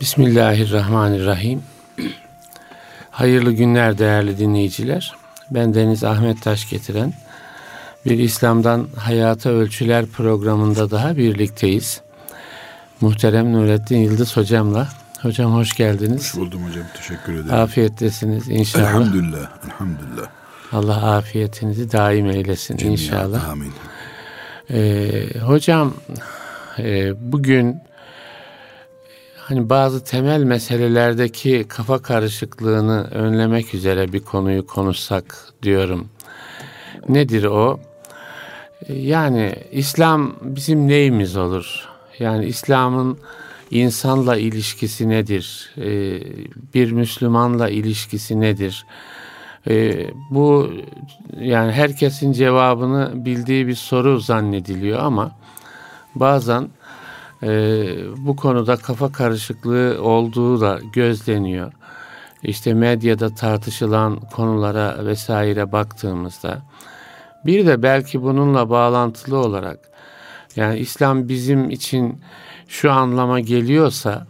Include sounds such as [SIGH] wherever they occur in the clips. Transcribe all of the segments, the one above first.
Bismillahirrahmanirrahim. Hayırlı günler değerli dinleyiciler. Ben Deniz Ahmet Taş getiren bir İslam'dan Hayata Ölçüler programında daha birlikteyiz. Muhterem Nurettin Yıldız hocamla. Hocam hoş geldiniz. Hoş buldum hocam. Teşekkür ederim. Afiyettesiniz inşallah. Elhamdülillah. Elhamdülillah. Allah afiyetinizi daim eylesin Cemiyat, inşallah. Amin. Ee, hocam e, bugün hani bazı temel meselelerdeki kafa karışıklığını önlemek üzere bir konuyu konuşsak diyorum. Nedir o? Yani İslam bizim neyimiz olur? Yani İslam'ın insanla ilişkisi nedir? Ee, bir Müslümanla ilişkisi nedir? Ee, bu yani herkesin cevabını bildiği bir soru zannediliyor ama bazen bu konuda kafa karışıklığı olduğu da gözleniyor. İşte medyada tartışılan konulara vesaire baktığımızda bir de belki bununla bağlantılı olarak yani İslam bizim için şu anlama geliyorsa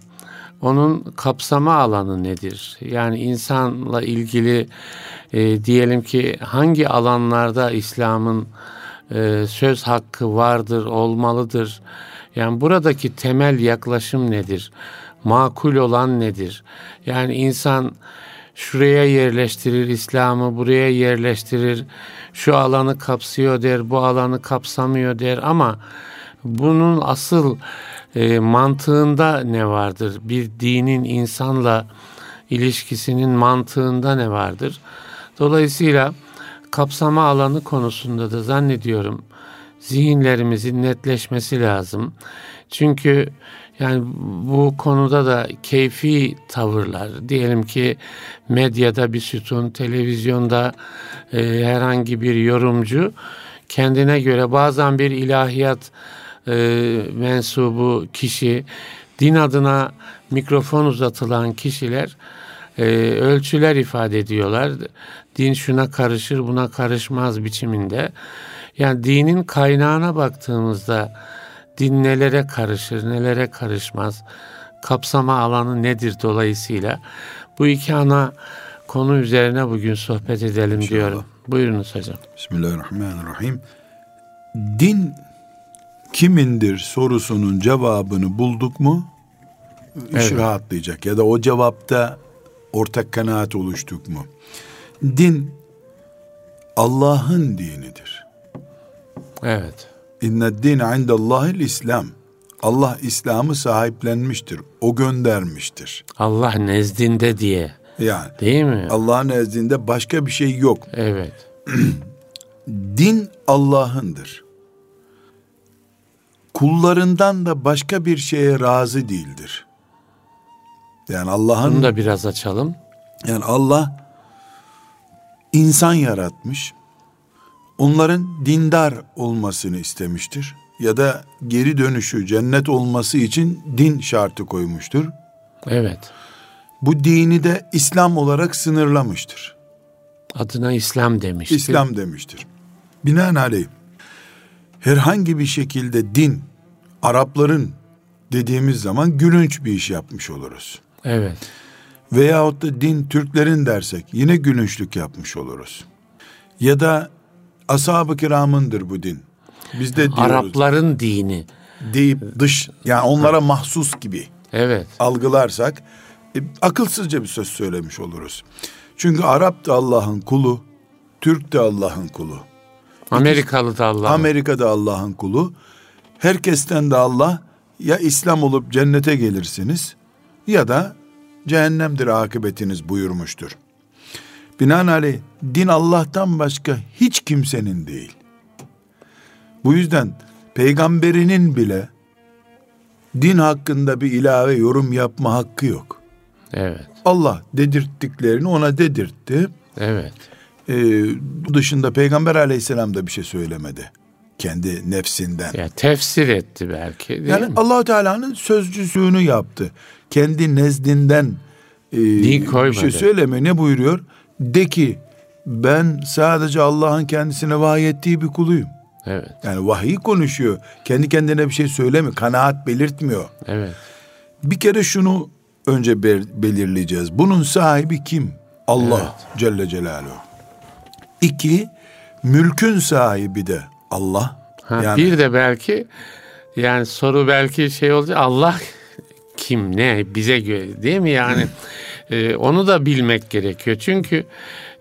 onun kapsama alanı nedir? Yani insanla ilgili e, diyelim ki hangi alanlarda İslam'ın e, söz hakkı vardır, olmalıdır? Yani buradaki temel yaklaşım nedir? Makul olan nedir? Yani insan şuraya yerleştirir İslam'ı, buraya yerleştirir, şu alanı kapsıyor der, bu alanı kapsamıyor der ama bunun asıl e, mantığında ne vardır? Bir dinin insanla ilişkisinin mantığında ne vardır? Dolayısıyla kapsama alanı konusunda da zannediyorum zihinlerimizin netleşmesi lazım. Çünkü yani bu konuda da keyfi tavırlar diyelim ki medyada bir sütun, televizyonda e, herhangi bir yorumcu kendine göre bazen bir ilahiyat e, mensubu kişi, din adına mikrofon uzatılan kişiler e, ölçüler ifade ediyorlar. Din şuna karışır, buna karışmaz biçiminde. Yani dinin kaynağına baktığımızda din nelere karışır, nelere karışmaz, kapsama alanı nedir dolayısıyla bu iki ana konu üzerine bugün sohbet edelim İnşallah. diyorum. Buyurunuz hocam. Bismillahirrahmanirrahim. Din kimindir sorusunun cevabını bulduk mu iş evet. rahatlayacak ya da o cevapta ortak kanaat oluştuk mu? Din Allah'ın dinidir. Evet. İnne din indallahil İslam. Allah İslam'ı sahiplenmiştir. O göndermiştir. Allah nezdinde diye. Yani. Değil mi? Allah nezdinde başka bir şey yok. Evet. [CLEARS THROAT] din Allah'ındır. Kullarından da başka bir şeye razı değildir. Yani Allah'ın... Bunu da biraz açalım. Yani Allah insan yaratmış onların dindar olmasını istemiştir. Ya da geri dönüşü cennet olması için din şartı koymuştur. Evet. Bu dini de İslam olarak sınırlamıştır. Adına İslam demiştir. İslam demiştir. Binaenaleyh herhangi bir şekilde din Arapların dediğimiz zaman gülünç bir iş yapmış oluruz. Evet. Veyahut da din Türklerin dersek yine gülünçlük yapmış oluruz. Ya da ashab-ı kiramındır bu din. Biz de diyoruz. Arapların dini. Deyip dış yani onlara mahsus gibi. Evet. Algılarsak e, akılsızca bir söz söylemiş oluruz. Çünkü Arap da Allah'ın kulu, Türk de Allah'ın kulu. Amerikalı da Allah'ın. Amerika da Allah'ın kulu. Herkesten de Allah ya İslam olup cennete gelirsiniz ya da cehennemdir akıbetiniz buyurmuştur. Binaenaleyh din Allah'tan başka hiç kimsenin değil. Bu yüzden peygamberinin bile din hakkında bir ilave yorum yapma hakkı yok. Evet. Allah dedirttiklerini ona dedirtti. Evet. Ee, bu dışında peygamber aleyhisselam da bir şey söylemedi. Kendi nefsinden. Ya tefsir etti belki değil yani mi? allah Teala'nın sözcüsünü yaptı. Kendi nezdinden e, Din koymadı. bir şey söyleme. Ne buyuruyor? De ki ben sadece Allah'ın kendisine vahiy ettiği bir kuluyum. Evet. Yani vahiy konuşuyor. Kendi kendine bir şey söylemiyor. Kanaat belirtmiyor. Evet. Bir kere şunu önce belirleyeceğiz. Bunun sahibi kim? Allah evet. Celle Celaluhu. İki, mülkün sahibi de Allah. Ha, yani, bir de belki yani soru belki şey olacak Allah kim ne bize göre değil mi yani e, onu da bilmek gerekiyor çünkü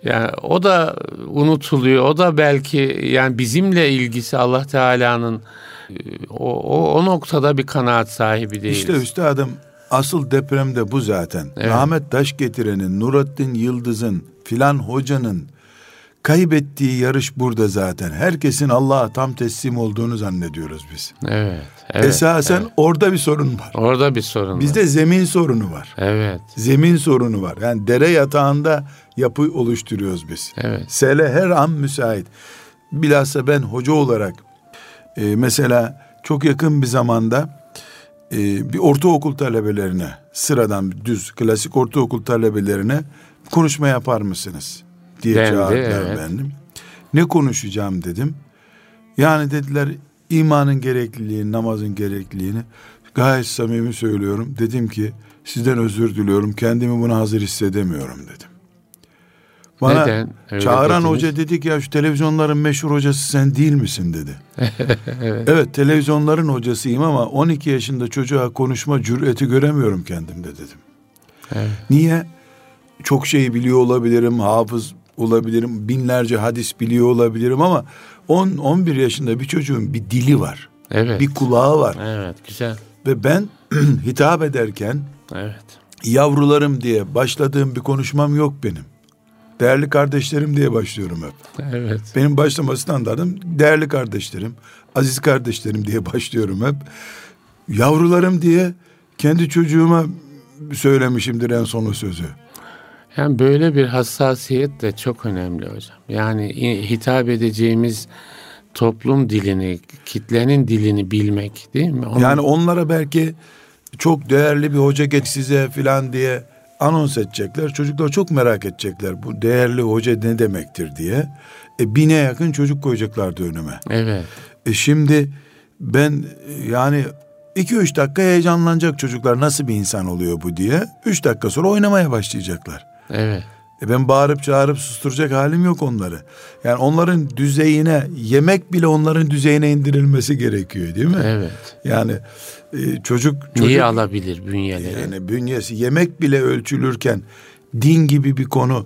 yani o da unutuluyor o da belki yani bizimle ilgisi Allah Teala'nın e, o, o, o noktada bir kanaat sahibi değiliz. İşte üstadım asıl deprem de bu zaten. Evet. Rahmet Taş getirenin, Nurattin Yıldız'ın, filan hocanın kaybettiği yarış burada zaten. Herkesin Allah'a tam teslim olduğunu zannediyoruz biz. Evet. Evet Esasen evet. orada bir sorun var. Orada bir sorun Bizde var. zemin sorunu var. Evet. Zemin sorunu var. Yani dere yatağında yapı oluşturuyoruz biz. Evet. Sele her an müsait. Bilhassa ben hoca olarak e, mesela çok yakın bir zamanda e, bir ortaokul talebelerine sıradan düz klasik ortaokul talebelerine konuşma yapar mısınız? diye Dendi, çağırdılar evet. bendim. Ne konuşacağım dedim. Yani dediler imanın gerekliliğini, namazın gerekliliğini gayet samimi söylüyorum. Dedim ki sizden özür diliyorum. Kendimi buna hazır hissedemiyorum dedim. Bana Neden? Öyle çağıran dediniz. hoca dedi ki ya şu televizyonların meşhur hocası sen değil misin dedi. [LAUGHS] evet. evet televizyonların hocasıyım ama 12 yaşında çocuğa konuşma cüreti göremiyorum kendimde dedim. Evet. Niye? Çok şey biliyor olabilirim, hafız olabilirim, binlerce hadis biliyor olabilirim ama 10 11 yaşında bir çocuğun bir dili var. Evet. Bir kulağı var. Evet, güzel. Ve ben [CLEARS THROAT] hitap ederken Evet. Yavrularım diye başladığım bir konuşmam yok benim. Değerli kardeşlerim diye başlıyorum hep. Evet. Benim başlama standardım değerli kardeşlerim, aziz kardeşlerim diye [LAUGHS] başlıyorum hep. Yavrularım diye kendi çocuğuma söylemişimdir en sonu sözü. Yani böyle bir hassasiyet de çok önemli hocam. Yani hitap edeceğimiz toplum dilini, kitlenin dilini bilmek değil mi? Onun... Yani onlara belki çok değerli bir hoca geç size filan diye anons edecekler. Çocuklar çok merak edecekler bu değerli hoca ne demektir diye. E, bine yakın çocuk koyacaklardı önüme. Evet. E şimdi ben yani iki üç dakika heyecanlanacak çocuklar nasıl bir insan oluyor bu diye. Üç dakika sonra oynamaya başlayacaklar. Evet. E ben bağırıp çağırıp susturacak halim yok onları. Yani onların düzeyine yemek bile onların düzeyine indirilmesi gerekiyor değil mi? Evet. Yani e, çocuk, çocuk neyi alabilir bünyeleri? Yani bünyesi yemek bile ölçülürken din gibi bir konu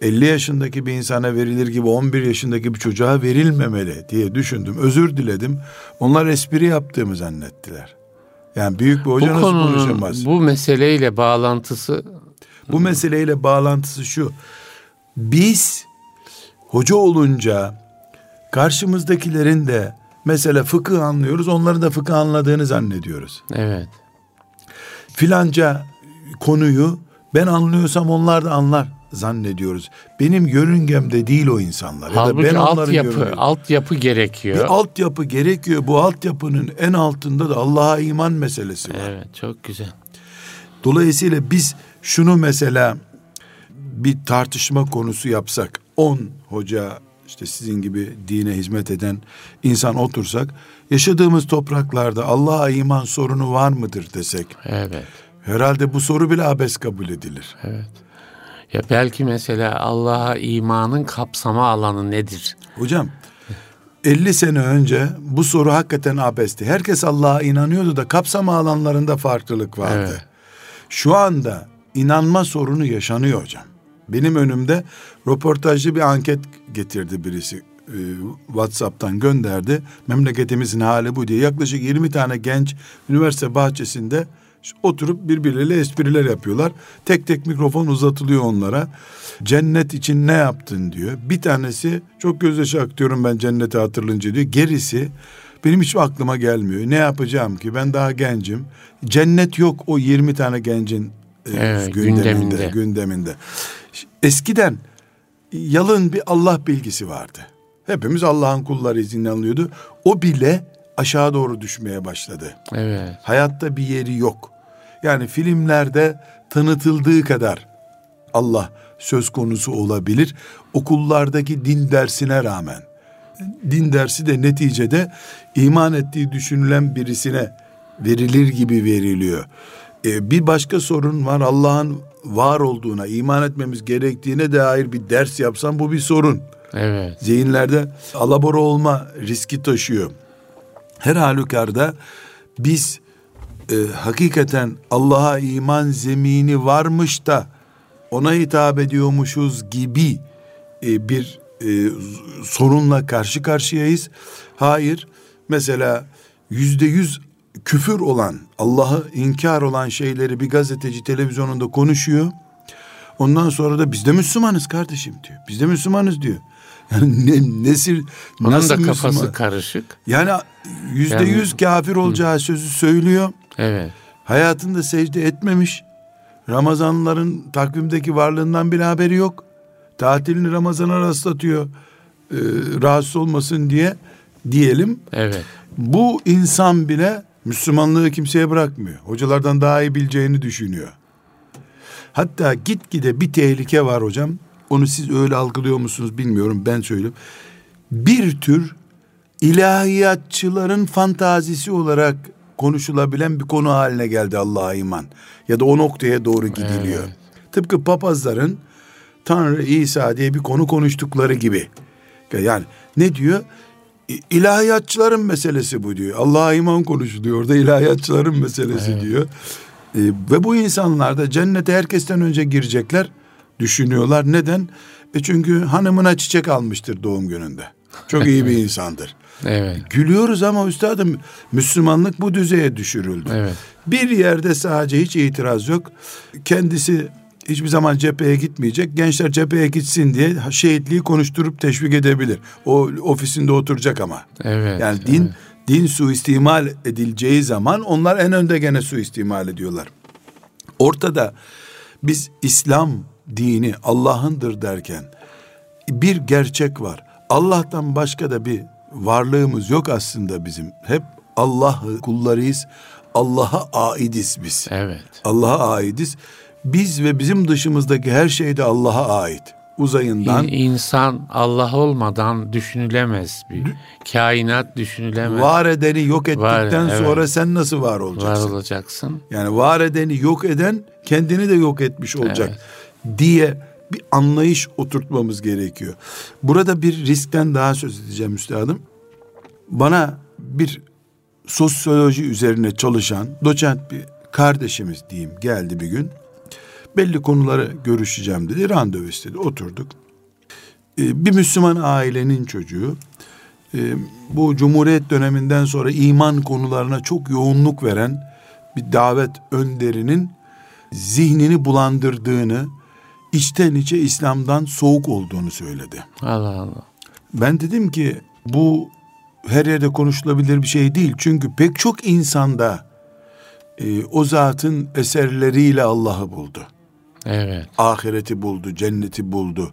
50 yaşındaki bir insana verilir gibi 11 yaşındaki bir çocuğa verilmemeli diye düşündüm. Özür diledim. Onlar espri yaptığımı zannettiler. Yani büyük bir hoca bu nasıl konuşamaz? Bu meseleyle bağlantısı bu meseleyle bağlantısı şu. Biz hoca olunca karşımızdakilerin de mesela fıkıh anlıyoruz. Onların da fıkıh anladığını zannediyoruz. Evet. Filanca konuyu ben anlıyorsam onlar da anlar zannediyoruz. Benim yörüngemde değil o insanlar. Halbuki ya da ben altyapı, altyapı gerekiyor. Bir altyapı gerekiyor. Bu altyapının en altında da Allah'a iman meselesi var. Evet, çok güzel. Dolayısıyla biz şunu mesela bir tartışma konusu yapsak, on hoca işte sizin gibi dine hizmet eden insan otursak, yaşadığımız topraklarda Allah'a iman sorunu var mıdır desek. Evet. Herhalde bu soru bile abes kabul edilir. Evet. Ya belki mesela Allah'a imanın kapsama alanı nedir? Hocam 50 sene önce bu soru hakikaten abesti. Herkes Allah'a inanıyordu da kapsama alanlarında farklılık vardı. Evet. Şu anda inanma sorunu yaşanıyor hocam. Benim önümde röportajlı bir anket getirdi birisi. E, WhatsApp'tan gönderdi. Memleketimizin hali bu diye. Yaklaşık 20 tane genç üniversite bahçesinde oturup birbirleriyle espriler yapıyorlar. Tek tek mikrofon uzatılıyor onlara. Cennet için ne yaptın diyor. Bir tanesi çok gözyaşı aktıyorum ben cenneti hatırlayınca diyor. Gerisi benim hiç aklıma gelmiyor. Ne yapacağım ki ben daha gencim. Cennet yok o 20 tane gencin evet, gündeminde, gündeminde. gündeminde. Eskiden yalın bir Allah bilgisi vardı. Hepimiz Allah'ın kulları izinleniliyordu. O bile aşağı doğru düşmeye başladı. Evet. Hayatta bir yeri yok. Yani filmlerde tanıtıldığı kadar Allah söz konusu olabilir. Okullardaki din dersine rağmen din dersi de neticede iman ettiği düşünülen birisine verilir gibi veriliyor. E, bir başka sorun var. Allah'ın var olduğuna, iman etmemiz gerektiğine dair bir ders yapsam bu bir sorun. Evet. Zihinlerde alabora olma riski taşıyor. Her halükarda biz e, hakikaten Allah'a iman zemini varmış da ona hitap ediyormuşuz gibi e, bir e, sorunla karşı karşıyayız. Hayır, mesela yüzde yüz küfür olan, Allah'ı inkar olan şeyleri bir gazeteci televizyonunda konuşuyor. Ondan sonra da biz de Müslümanız kardeşim diyor. Biz de Müslümanız diyor. Yani ne, nesil, Onun nasıl da kafası Müslüman? karışık. Yani yüzde yüz kafir olacağı sözü söylüyor. Evet. Hayatında secde etmemiş. Ramazanların takvimdeki varlığından bile haberi yok. Tatilini Ramazan'a rastlatıyor. Ee, rahatsız olmasın diye diyelim. Evet. Bu insan bile Müslümanlığı kimseye bırakmıyor. Hocalardan daha iyi bileceğini düşünüyor. Hatta gitgide bir tehlike var hocam. Onu siz öyle algılıyor musunuz bilmiyorum ben söyleyeyim. Bir tür ilahiyatçıların fantazisi olarak konuşulabilen bir konu haline geldi Allah'a iman. Ya da o noktaya doğru gidiliyor. Evet. Tıpkı papazların Tanrı İsa diye bir konu konuştukları gibi. Yani ne diyor? İlahiyatçıların meselesi bu diyor. Allah'a iman konuşuluyor. Orada ilahiyatçıların meselesi diyor. E, ve bu insanlar da cennete herkesten önce girecekler düşünüyorlar. Neden? E çünkü hanımına çiçek almıştır doğum gününde. Çok iyi bir [LAUGHS] insandır. Evet. Gülüyoruz ama üstadım Müslümanlık bu düzeye düşürüldü. Evet. Bir yerde sadece hiç itiraz yok. Kendisi hiçbir zaman cepheye gitmeyecek. Gençler cepheye gitsin diye şehitliği konuşturup teşvik edebilir. O ofisinde oturacak ama. Evet. Yani din din suistimal edileceği zaman onlar en önde gene suistimal ediyorlar. Ortada biz İslam dini Allah'ındır derken bir gerçek var. Allah'tan başka da bir varlığımız yok aslında bizim. Hep Allah'ı kullarıyız. Allah'a aidiz biz. Evet. Allah'a aidiz. Biz ve bizim dışımızdaki her şey de Allah'a ait. Uzayından İn- İnsan Allah olmadan düşünülemez bir. Kainat düşünülemez. var edeni yok ettikten Var, evet. sonra sen nasıl var Var olacaksın? olacaksın. Yani var edeni yok eden kendini de yok etmiş olacak diye bir anlayış oturtmamız gerekiyor. Burada bir riskten daha söz edeceğim üstadım. Bana bir sosyoloji üzerine çalışan doçent bir kardeşimiz diyeyim geldi bir gün. Belli konuları görüşeceğim dedi. Randevu istedi. Oturduk. Ee, bir Müslüman ailenin çocuğu e, bu Cumhuriyet döneminden sonra iman konularına çok yoğunluk veren bir davet önderinin zihnini bulandırdığını, içten içe İslam'dan soğuk olduğunu söyledi. Allah Allah. Ben dedim ki bu her yerde konuşulabilir bir şey değil. Çünkü pek çok insanda e, o zatın eserleriyle Allah'ı buldu. Evet. Ahireti buldu, cenneti buldu.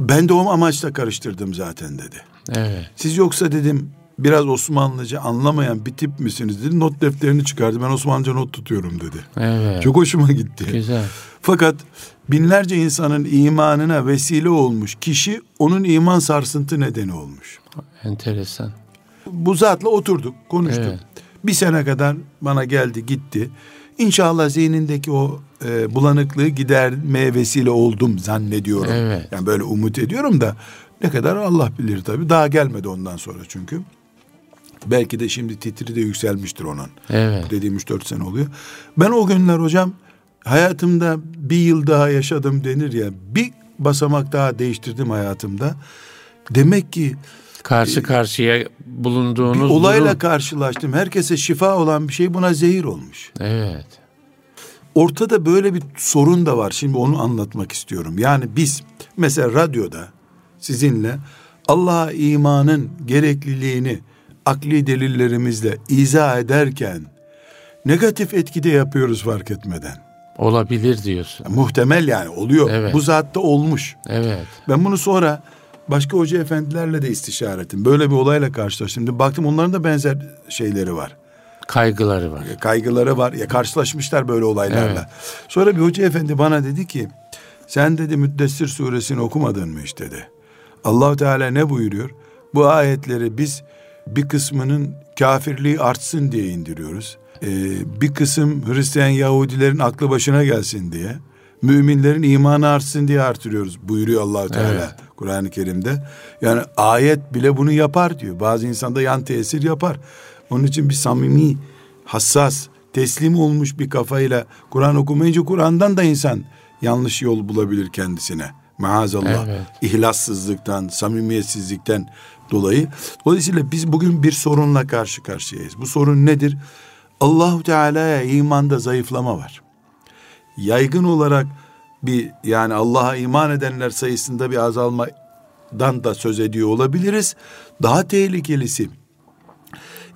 Ben de o amaçla karıştırdım zaten dedi. Evet. Siz yoksa dedim biraz Osmanlıca anlamayan bir tip misiniz dedi. Not defterini çıkardı. Ben Osmanlıca not tutuyorum dedi. Evet. Çok hoşuma gitti. Güzel. Fakat binlerce insanın imanına vesile olmuş kişi onun iman sarsıntı nedeni olmuş. Enteresan. Bu zatla oturduk, konuştuk. Evet. Bir sene kadar bana geldi, gitti. İnşallah zihnindeki o e, bulanıklığı gidermeye vesile oldum zannediyorum. Evet. Yani böyle umut ediyorum da ne kadar Allah bilir tabii. Daha gelmedi ondan sonra çünkü. Belki de şimdi titri de yükselmiştir onun. Evet. Dediğim 3-4 sene oluyor. Ben o günler hocam hayatımda bir yıl daha yaşadım denir ya. Bir basamak daha değiştirdim hayatımda. Demek ki Karşı karşıya bir bulunduğunuz olayla durum. karşılaştım. Herkese şifa olan bir şey buna zehir olmuş. Evet. Ortada böyle bir sorun da var. Şimdi onu anlatmak istiyorum. Yani biz mesela radyoda sizinle Allah'a imanın gerekliliğini akli delillerimizle izah ederken negatif etkide yapıyoruz fark etmeden. Olabilir diyorsun. Muhtemel yani oluyor. Evet. Bu zatta olmuş. Evet. Ben bunu sonra başka hoca efendilerle de istişare ettim. Böyle bir olayla karşılaştım. Şimdi baktım onların da benzer şeyleri var. Kaygıları var. Kaygıları var. Ya karşılaşmışlar böyle olaylarla. Evet. Sonra bir hoca efendi bana dedi ki sen dedi Müddessir suresini okumadın mı hiç dedi. Allahu Teala ne buyuruyor? Bu ayetleri biz bir kısmının kafirliği artsın diye indiriyoruz. Ee, bir kısım Hristiyan Yahudilerin aklı başına gelsin diye, müminlerin imanı artsın diye artırıyoruz buyuruyor allah Teala evet. Kur'an-ı Kerim'de. Yani ayet bile bunu yapar diyor. Bazı insanda yan tesir yapar. Onun için bir samimi, hassas, teslim olmuş bir kafayla Kur'an okumayınca Kur'an'dan da insan yanlış yol bulabilir kendisine. Maazallah. Evet. İhlassızlıktan, samimiyetsizlikten dolayı. Dolayısıyla biz bugün bir sorunla karşı karşıyayız. Bu sorun nedir? Allahu Teala'ya imanda zayıflama var. Yaygın olarak bir yani Allah'a iman edenler sayısında bir azalmadan da söz ediyor olabiliriz. Daha tehlikelisi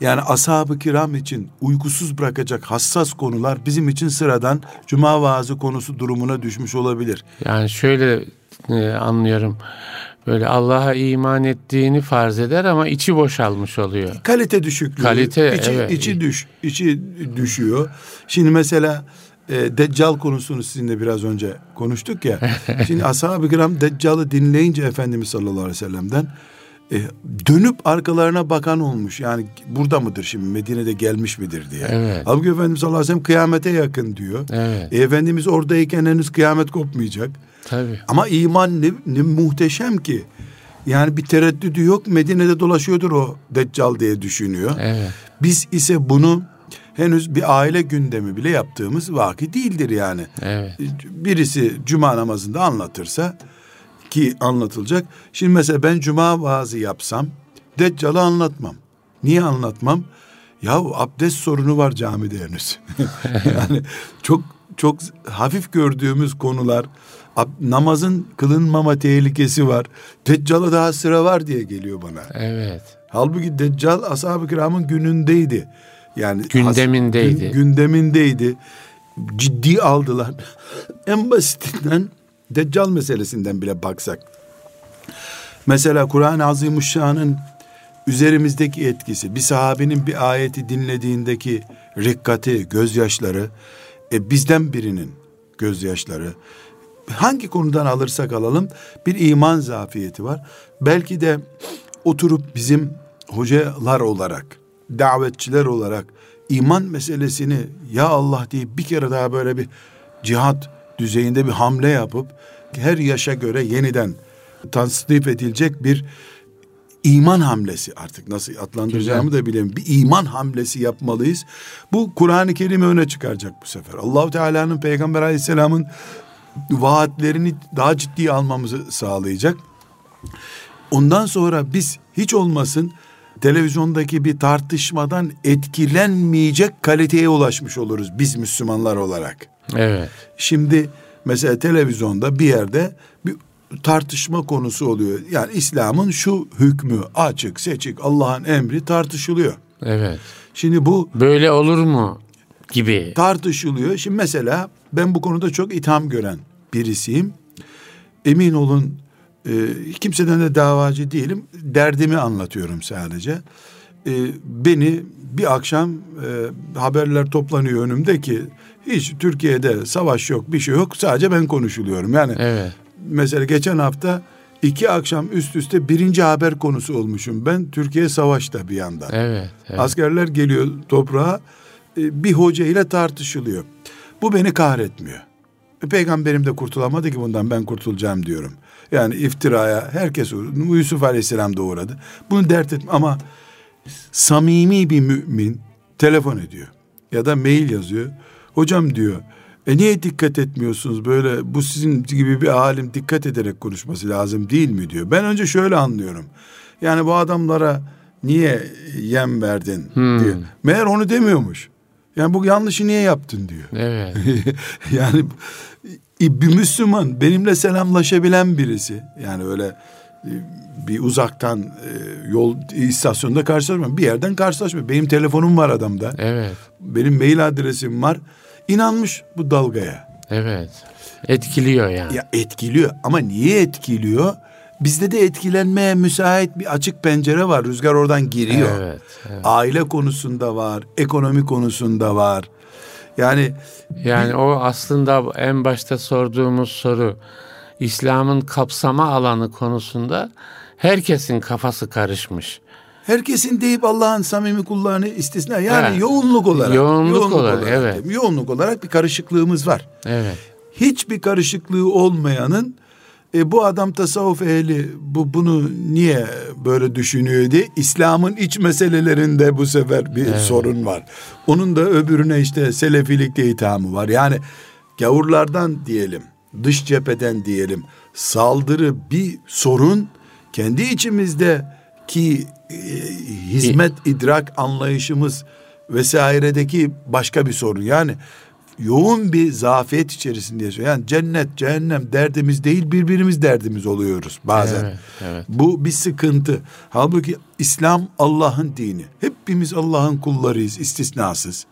yani ashab-ı kiram için uykusuz bırakacak hassas konular bizim için sıradan cuma vaazı konusu durumuna düşmüş olabilir. Yani şöyle e, anlıyorum. Böyle Allah'a iman ettiğini farz eder ama içi boşalmış oluyor. Kalite düşüklüğü. Kalite içi, evet. içi düş içi düşüyor. Şimdi mesela e, Deccal konusunu sizinle biraz önce konuştuk ya. [LAUGHS] şimdi ashab-ı kiram Deccal'ı dinleyince Efendimiz sallallahu aleyhi ve sellem'den e, dönüp arkalarına bakan olmuş. Yani burada mıdır şimdi Medine'de gelmiş midir diye. Evet. Halbuki Efendimiz sallallahu aleyhi ve sellem kıyamete yakın diyor. Evet. E, Efendimiz oradayken henüz kıyamet kopmayacak. Tabii. Ama iman ne, ne muhteşem ki. Yani bir tereddüdü yok. Medine'de dolaşıyordur o Deccal diye düşünüyor. Evet. Biz ise bunu henüz bir aile gündemi bile yaptığımız vaki değildir yani. Evet. Birisi cuma namazında anlatırsa ki anlatılacak. Şimdi mesela ben cuma vaazı yapsam Deccal'ı anlatmam. Niye anlatmam? Ya abdest sorunu var camide henüz. [LAUGHS] yani çok çok hafif gördüğümüz konular namazın kılınmama tehlikesi var. Deccal'a daha sıra var diye geliyor bana. Evet. Halbuki Deccal ashab-ı kiramın günündeydi. Yani gündemindeydi. Gün, gündemindeydi. Ciddi aldılar. [LAUGHS] en basitinden Deccal meselesinden bile baksak. Mesela Kur'an-ı Azimuşşan'ın üzerimizdeki etkisi, bir sahabenin bir ayeti dinlediğindeki rikkati, gözyaşları, e, bizden birinin gözyaşları, hangi konudan alırsak alalım bir iman zafiyeti var. Belki de oturup bizim hocalar olarak, davetçiler olarak iman meselesini ya Allah diye bir kere daha böyle bir cihat düzeyinde bir hamle yapıp her yaşa göre yeniden tasnif edilecek bir iman hamlesi artık nasıl adlandıracağımı da bilemiyorum. Bir iman hamlesi yapmalıyız. Bu Kur'an-ı Kerim'i öne çıkaracak bu sefer. Allahu Teala'nın Peygamber Aleyhisselam'ın vaatlerini daha ciddi almamızı sağlayacak. Ondan sonra biz hiç olmasın televizyondaki bir tartışmadan etkilenmeyecek kaliteye ulaşmış oluruz biz Müslümanlar olarak. Evet. Şimdi mesela televizyonda bir yerde bir tartışma konusu oluyor. Yani İslam'ın şu hükmü açık seçik Allah'ın emri tartışılıyor. Evet. Şimdi bu böyle olur mu gibi tartışılıyor. Şimdi mesela ben bu konuda çok itham gören birisiyim. Emin olun e, kimseden de davacı değilim. Derdimi anlatıyorum sadece. E, beni bir akşam e, haberler toplanıyor önümde ki hiç Türkiye'de savaş yok, bir şey yok. Sadece ben konuşuluyorum. Yani evet. mesela geçen hafta iki akşam üst üste birinci haber konusu olmuşum. Ben Türkiye savaşta bir yandan. Evet, evet. Askerler geliyor toprağa e, bir hoca ile tartışılıyor. Bu beni kahretmiyor. Peygamberim de kurtulamadı ki bundan ben kurtulacağım diyorum. Yani iftiraya herkes uğradı. Yusuf Aleyhisselam da uğradı. Bunu dert etme ama samimi bir mümin telefon ediyor ya da mail yazıyor. Hocam diyor e niye dikkat etmiyorsunuz böyle bu sizin gibi bir alim dikkat ederek konuşması lazım değil mi diyor. Ben önce şöyle anlıyorum. Yani bu adamlara niye yem verdin hmm. diyor. Meğer onu demiyormuş. Yani bu yanlışı niye yaptın diyor. Evet. [LAUGHS] yani bir Müslüman benimle selamlaşabilen birisi yani öyle e, bir uzaktan e, yol istasyonunda karşılaşmam. Bir yerden karşılaşmam. Benim telefonum var adamda. Evet. Benim mail adresim var. İnanmış bu dalgaya. Evet. Etkiliyor yani. Ya etkiliyor ama niye etkiliyor? Bizde de etkilenmeye müsait bir açık pencere var. Rüzgar oradan giriyor. Evet, evet. Aile konusunda var, ekonomi konusunda var. Yani yani o aslında en başta sorduğumuz soru İslam'ın kapsama alanı konusunda herkesin kafası karışmış. Herkesin deyip Allah'ın samimi kullarını istisna. Yani Evet. yoğunluk olarak. Yoğunluk olarak, evet. diyeyim. Yoğunluk olarak bir karışıklığımız var. Evet. Hiçbir karışıklığı olmayanın e, bu adam tasavvuf ehli bu bunu niye böyle düşünüyor diye İslam'ın iç meselelerinde bu sefer bir sorun var. Onun da öbürüne işte selefilikte ithamı var. Yani gavurlardan diyelim, dış cepheden diyelim saldırı bir sorun kendi içimizde ki e, hizmet idrak anlayışımız vesairedeki başka bir sorun. Yani yoğun bir zafiyet içerisinde yaşıyor. Yani cennet, cehennem derdimiz değil birbirimiz derdimiz oluyoruz bazen. Evet, evet. Bu bir sıkıntı. Halbuki İslam Allah'ın dini. Hepimiz Allah'ın kullarıyız istisnasız.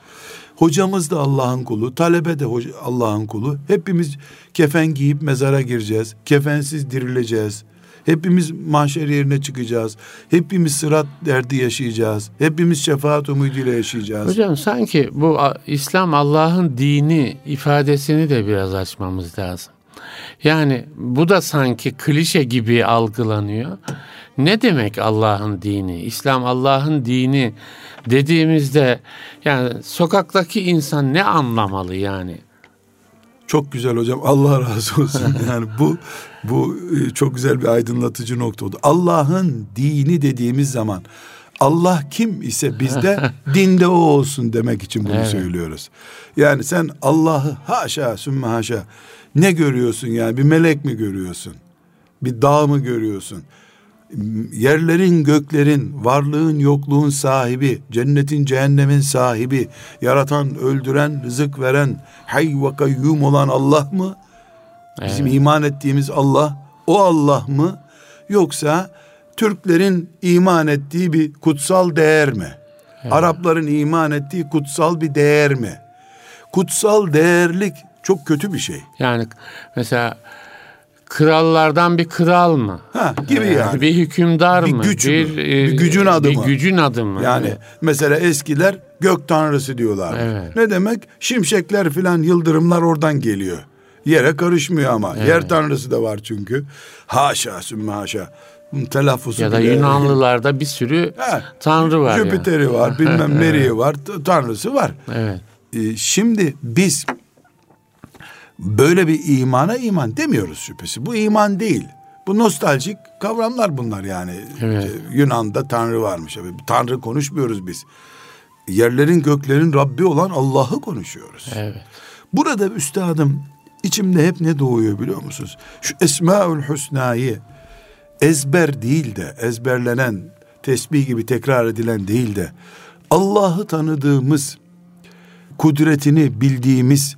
Hocamız da Allah'ın kulu, talebe de Allah'ın kulu. Hepimiz kefen giyip mezara gireceğiz. Kefensiz dirileceğiz. Hepimiz mahşer yerine çıkacağız. Hepimiz sırat derdi yaşayacağız. Hepimiz şefaat umuduyla yaşayacağız. Hocam sanki bu İslam Allah'ın dini ifadesini de biraz açmamız lazım. Yani bu da sanki klişe gibi algılanıyor. Ne demek Allah'ın dini? İslam Allah'ın dini dediğimizde yani sokaktaki insan ne anlamalı yani? Çok güzel hocam. Allah razı olsun. [LAUGHS] Yani bu bu e, çok güzel bir aydınlatıcı nokta oldu. Allah'ın dini dediğimiz zaman Allah kim ise bizde [LAUGHS] dinde o olsun demek için bunu Evet. söylüyoruz. Yani sen Allah'ı haşa sümme haşa ne görüyorsun yani bir melek mi görüyorsun? Bir dağ mı görüyorsun? Yerlerin göklerin varlığın yokluğun sahibi cennetin cehennemin sahibi yaratan öldüren rızık veren hay ve kayyum olan Allah mı? Bizim iman ettiğimiz Allah o Allah mı? Yoksa Türklerin iman ettiği bir kutsal değer mi? Arapların iman ettiği kutsal bir değer mi? Kutsal değerlik çok kötü bir şey. Yani mesela krallardan bir kral mı? ha gibi yani Bir hükümdar Bir mı? güç mü? Bir, Bir gücün adı bir mı? gücün adı mı? Yani Evet. mesela eskiler gök tanrısı diyorlar. Evet. Ne demek? Şimşekler filan yıldırımlar oradan geliyor. Yere karışmıyor ama. Yer tanrısı da var çünkü. Haşa sümme haşa. Telaffuzu ya da bile- Yunanlılarda bir sürü [LAUGHS] Ha, tanrı var. yani. Jüpiter'i var, [LAUGHS] bilmem nereyi var, tanrısı var. Evet. Ee, şimdi biz böyle bir imana iman demiyoruz şüphesi. Bu iman değil. Bu nostaljik kavramlar bunlar yani. Evet. Ee, Yunan'da tanrı varmış. Tanrı konuşmuyoruz biz. Yerlerin göklerin Rabbi olan Allah'ı konuşuyoruz. Evet. Burada üstadım içimde hep ne doğuyor biliyor musunuz? Şu Esmaül Hüsna'yı ezber değil de ezberlenen, tesbih gibi tekrar edilen değil de Allah'ı tanıdığımız, kudretini bildiğimiz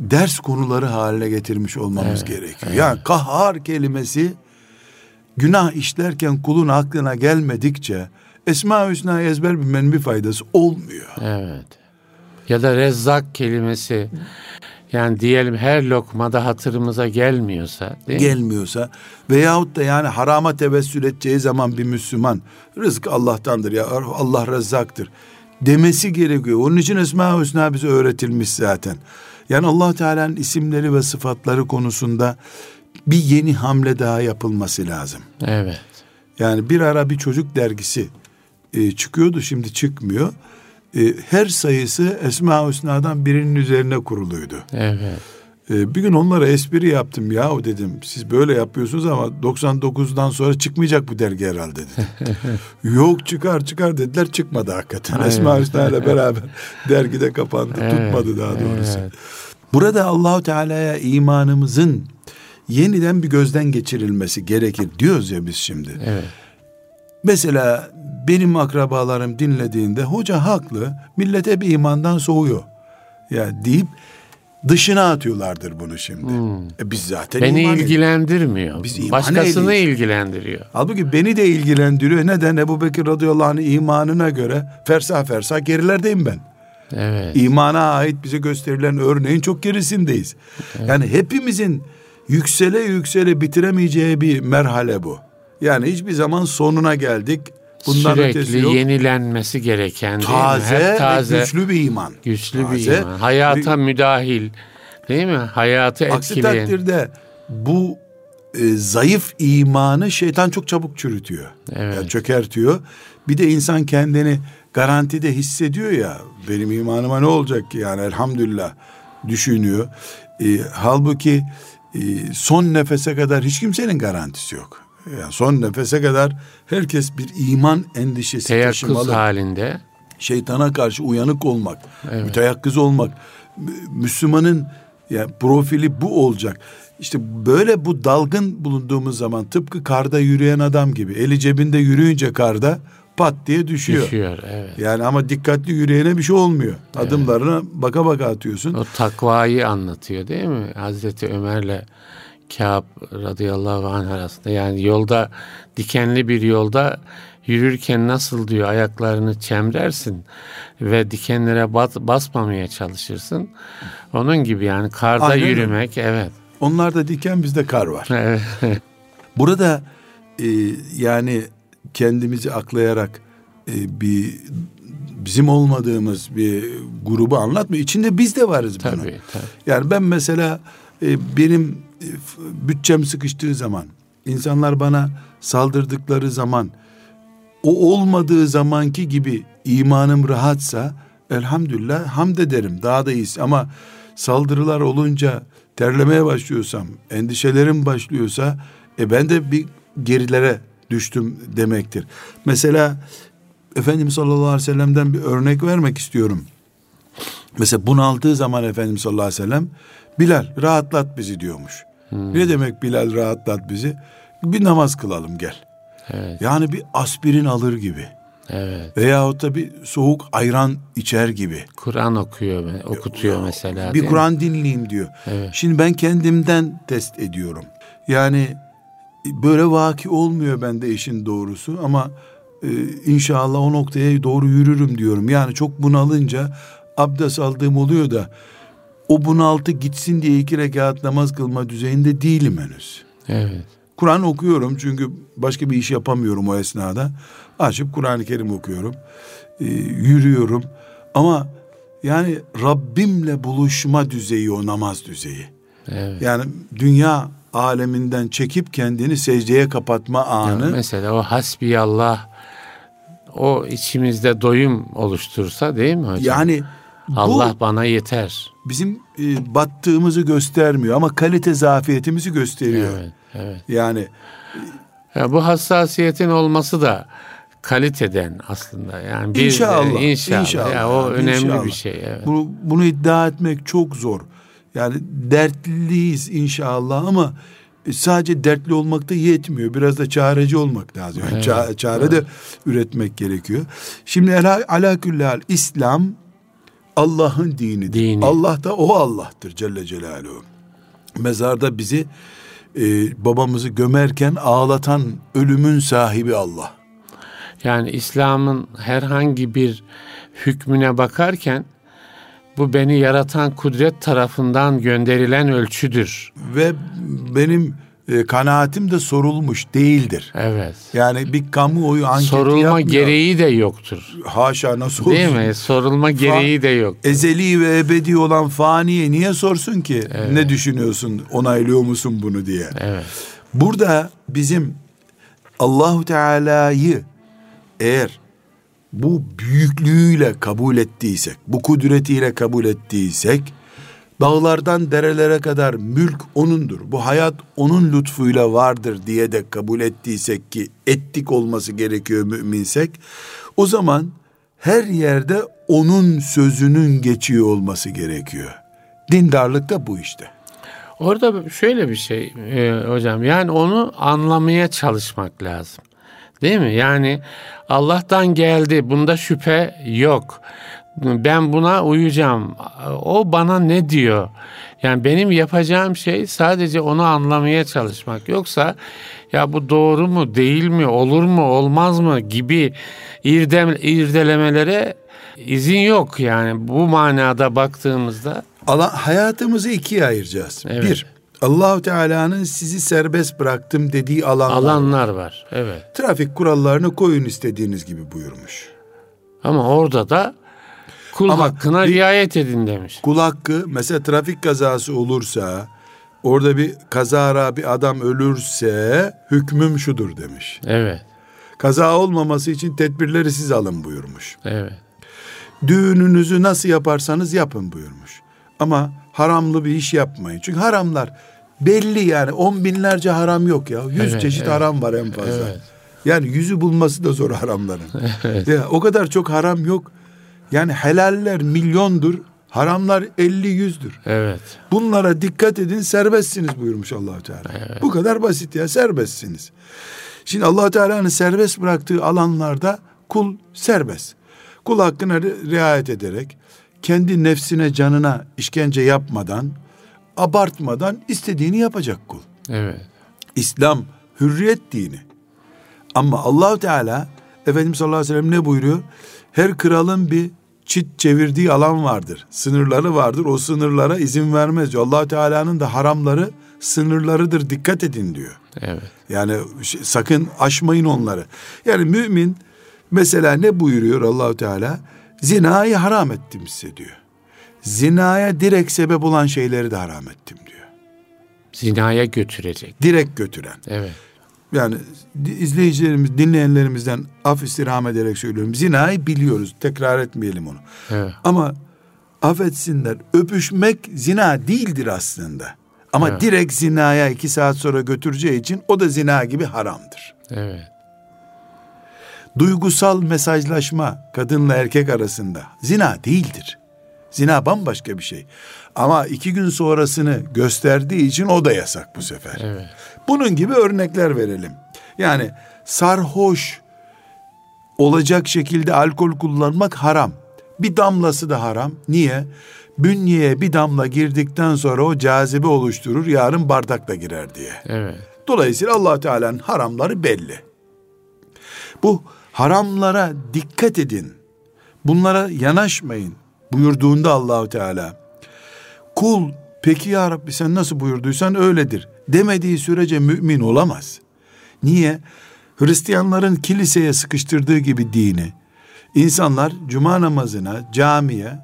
ders konuları haline getirmiş olmamız gerekiyor. Yani kahhar kelimesi günah işlerken kulun aklına gelmedikçe Esma-ı Hüsna'yı ezber bilmenin bir faydası olmuyor. Evet. Ya da rezzak kelimesi yani diyelim her lokmada hatırımıza gelmiyorsa değil mi? gelmiyorsa veyahut da yani harama tevessül edeceği zaman bir Müslüman rızk Allah'tandır ya Allah rezzaktır demesi gerekiyor. Onun için Esma-ı Hüsna bize öğretilmiş zaten. Yani allah Teala'nın isimleri ve sıfatları konusunda bir yeni hamle daha yapılması lazım. Evet. Yani bir ara bir çocuk dergisi e, çıkıyordu şimdi çıkmıyor. E, her sayısı Esma-ı Hüsna'dan birinin üzerine kuruluydu. Evet. Ee, bir gün onlara espri yaptım ya o dedim siz böyle yapıyorsunuz ama 99'dan sonra çıkmayacak bu dergi herhalde dedim. [LAUGHS] Yok çıkar çıkar dediler çıkmadı hakikaten. Evet. Esma Hüsna ile beraber [LAUGHS] dergide kapandı Evet, tutmadı daha doğrusu. evet. Burada Allahu Teala'ya imanımızın yeniden bir gözden geçirilmesi gerekir diyoruz ya biz şimdi. Evet. Mesela benim akrabalarım dinlediğinde hoca haklı millet hep imandan soğuyor. Ya deyip dışına atıyorlardır bunu şimdi. E biz zaten Beni iman ediyoruz. ilgilendirmiyor. Biz iman Başkasını ehliyiz. ilgilendiriyor. Halbuki beni de ilgilendiriyor. Neden? Ebu Bekir radıyallahu anh'ın imanına göre fersah fersah gerilerdeyim ben. Evet. İmana ait bize gösterilen örneğin çok gerisindeyiz. Yani hepimizin yüksele yüksele bitiremeyeceği bir merhale bu. Yani hiçbir zaman sonuna geldik. Bundan Sürekli yok. yenilenmesi gereken değil mi? taze, Hep taze güçlü bir iman. güçlü bir Taze iman. Hayata müdahil değil mi? Hayatı Aksi etkileyen. takdirde bu e, zayıf imanı şeytan çok çabuk çürütüyor. Evet. Yani çökertiyor. Bir de insan kendini garantide hissediyor ya benim imanıma ne olacak ki yani elhamdülillah düşünüyor. E, halbuki e, son nefese kadar hiç kimsenin garantisi yok. Yani son nefese kadar herkes bir iman endişesi Teyakkuz taşımalı. halinde. Şeytana karşı uyanık olmak, Evet. müteyakkız olmak. Mü- Müslümanın yani profili bu olacak. İşte böyle bu dalgın bulunduğumuz zaman tıpkı karda yürüyen adam gibi eli cebinde yürüyünce karda pat diye düşüyor. Düşüyor. Evet. Yani ama dikkatli yürüyene bir şey olmuyor. Adımlarına baka baka atıyorsun. O takvayı anlatıyor değil mi? Hazreti Ömer'le Kâb radıyallahu anh arasında. Yani yolda dikenli bir yolda yürürken nasıl diyor ayaklarını çemrersin ve dikenlere bas, basmamaya çalışırsın. Onun gibi yani karda Aynen yürümek evet. Onlarda diken bizde kar var. [LAUGHS] Burada e, yani kendimizi aklayarak e, bir bizim olmadığımız bir grubu anlatmıyor. İçinde biz de varız tabii tabii. Yani ben mesela e, benim bütçem sıkıştığı zaman, insanlar bana saldırdıkları zaman, o olmadığı zamanki gibi imanım rahatsa elhamdülillah hamd ederim. Daha da iyisi ama saldırılar olunca terlemeye başlıyorsam, endişelerim başlıyorsa e ben de bir gerilere düştüm demektir. Mesela Efendimiz sallallahu aleyhi ve sellem'den bir örnek vermek istiyorum. Mesela bunaldığı zaman Efendimiz sallallahu aleyhi ve sellem Bilal rahatlat bizi diyormuş. Ne demek Bilal rahatlat bizi? Bir namaz kılalım gel. Evet. Yani bir aspirin alır gibi. Evet. Veyahut da bir soğuk ayran içer gibi. Kur'an okuyor, okutuyor mesela. Bir? Kur'an dinleyeyim diyor. Evet. Şimdi ben kendimden test ediyorum. Yani böyle vaki olmuyor bende işin doğrusu ama e, inşallah o noktaya doğru yürürüm diyorum. Yani çok bunalınca abdest aldığım oluyor da o bunaltı gitsin diye iki rekat namaz kılma düzeyinde değilim henüz. Evet. Kur'an okuyorum çünkü başka bir iş yapamıyorum o esnada. Açıp Kur'an-ı Kerim okuyorum. Ee, yürüyorum. Ama yani Rabbimle buluşma düzeyi o namaz düzeyi. Evet. Yani dünya aleminden çekip kendini secdeye kapatma anı. Yani mesela o hasbiyallah o içimizde doyum oluştursa değil mi hocam? yani bu Allah bana yeter. bizim e, battığımızı göstermiyor ama kalite zafiyetimizi gösteriyor. Evet, evet. Yani Ya bu hassasiyetin olması da kaliteden aslında. Yani bir İnşallah, inşallah. inşallah Ya o önemli inşallah. bir şey. Evet. Bunu, bunu iddia etmek çok zor. Yani dertliyiz inşallah ama sadece dertli olmak da yetmiyor. Biraz da çareci olmak lazım. Yani Evet, ça- çare de üretmek gerekiyor. Şimdi ala, ala hal, İslam Allah'ın dinidir. Dini. Allah da o Allah'tır Celle Celaluhu. Mezarda bizi e, babamızı gömerken ağlatan ölümün sahibi Allah. Yani İslam'ın herhangi bir hükmüne bakarken bu beni yaratan kudret tarafından gönderilen ölçüdür. Ve benim e, kanaatim de sorulmuş değildir. Evet. Yani bir kamuoyu anketi Sorulma yapmıyor. gereği de yoktur. Haşa nasıl Değil olsun? mi? Sorulma gereği de yok. Ezeli ve ebedi olan faniye niye sorsun ki? Ne düşünüyorsun? Onaylıyor musun bunu diye. Evet. Burada bizim Allahu Teala'yı eğer bu büyüklüğüyle kabul ettiysek, bu kudretiyle kabul ettiysek, dağlardan derelere kadar mülk O'nundur. Bu hayat O'nun lütfuyla vardır diye de kabul ettiysek ki ettik olması gerekiyor müminsek, o zaman her yerde O'nun sözünün geçiyor olması gerekiyor. Dindarlık da bu işte. Orada şöyle bir şey e, hocam yani onu anlamaya çalışmak lazım. Değil mi? Yani Allah'tan geldi bunda şüphe yok. Ben buna uyacağım. O bana ne diyor? Yani benim yapacağım şey sadece onu anlamaya çalışmak. Yoksa ya bu doğru mu, değil mi, olur mu, olmaz mı gibi irdem, irdelemelere izin yok. Yani bu manada baktığımızda Alan, hayatımızı ikiye ayıracağız. Evet. Bir, Allahu Teala'nın sizi serbest bıraktım dediği alanlar. alanlar var. Evet. Trafik kurallarını koyun istediğiniz gibi buyurmuş. Ama orada da kul Ama hakkına bir- riayet edin demiş. Kul hakkı mesela trafik kazası olursa Orada bir kazara bir adam ölürse hükmüm şudur demiş. Evet. Kaza olmaması için tedbirleri siz alın buyurmuş. Evet. Düğününüzü nasıl yaparsanız yapın buyurmuş. Ama haramlı bir iş yapmayın. Çünkü haramlar belli yani on binlerce haram yok ya. Yüz Evet, çeşit evet. haram var en fazla. Evet. Yani yüzü bulması da zor haramların. [LAUGHS] Evet. Ya, o kadar çok haram yok. Yani helaller milyondur. Haramlar elli yüzdür. Evet. Bunlara dikkat edin serbestsiniz buyurmuş allah Teala. Bu kadar basit ya serbestsiniz. Şimdi allah Teala'nın serbest bıraktığı alanlarda kul serbest. Kul hakkına ri- riayet ederek kendi nefsine canına işkence yapmadan abartmadan istediğini yapacak kul. Evet. İslam hürriyet dini. Ama Allahu Teala Efendimiz sallallahu aleyhi ve sellem ne buyuruyor? Her kralın bir çit çevirdiği alan vardır. Sınırları vardır. O sınırlara izin vermez diyor. allah Teala'nın da haramları sınırlarıdır. Dikkat edin diyor. Evet. Yani sakın aşmayın onları. Yani mümin mesela ne buyuruyor Allahu Teala? Zinayı haram ettim size diyor. Zinaya direkt sebep olan şeyleri de haram ettim diyor. Zinaya götürecek. Direkt götüren. Evet. Yani izleyicilerimiz, dinleyenlerimizden af istirham ederek söylüyorum. Zinayı biliyoruz. Tekrar etmeyelim onu. Evet. Ama affetsinler öpüşmek zina değildir aslında. Ama Evet. direkt zinaya iki saat sonra götüreceği için o da zina gibi haramdır. Evet. Duygusal mesajlaşma kadınla erkek arasında zina değildir. Zina bambaşka bir şey. Ama iki gün sonrasını gösterdiği için o da yasak bu sefer. Evet. Bunun gibi örnekler verelim. Yani sarhoş olacak şekilde alkol kullanmak haram. Bir damlası da haram. Niye? Bünyeye bir damla girdikten sonra o cazibe oluşturur. Yarın bardakla girer diye. Evet. Dolayısıyla allah Teala'nın haramları belli. Bu haramlara dikkat edin. Bunlara yanaşmayın buyurduğunda Allahu Teala. Kul peki ya Rabbi sen nasıl buyurduysan öyledir demediği sürece mümin olamaz. Niye? Hristiyanların kiliseye sıkıştırdığı gibi dini insanlar cuma namazına, camiye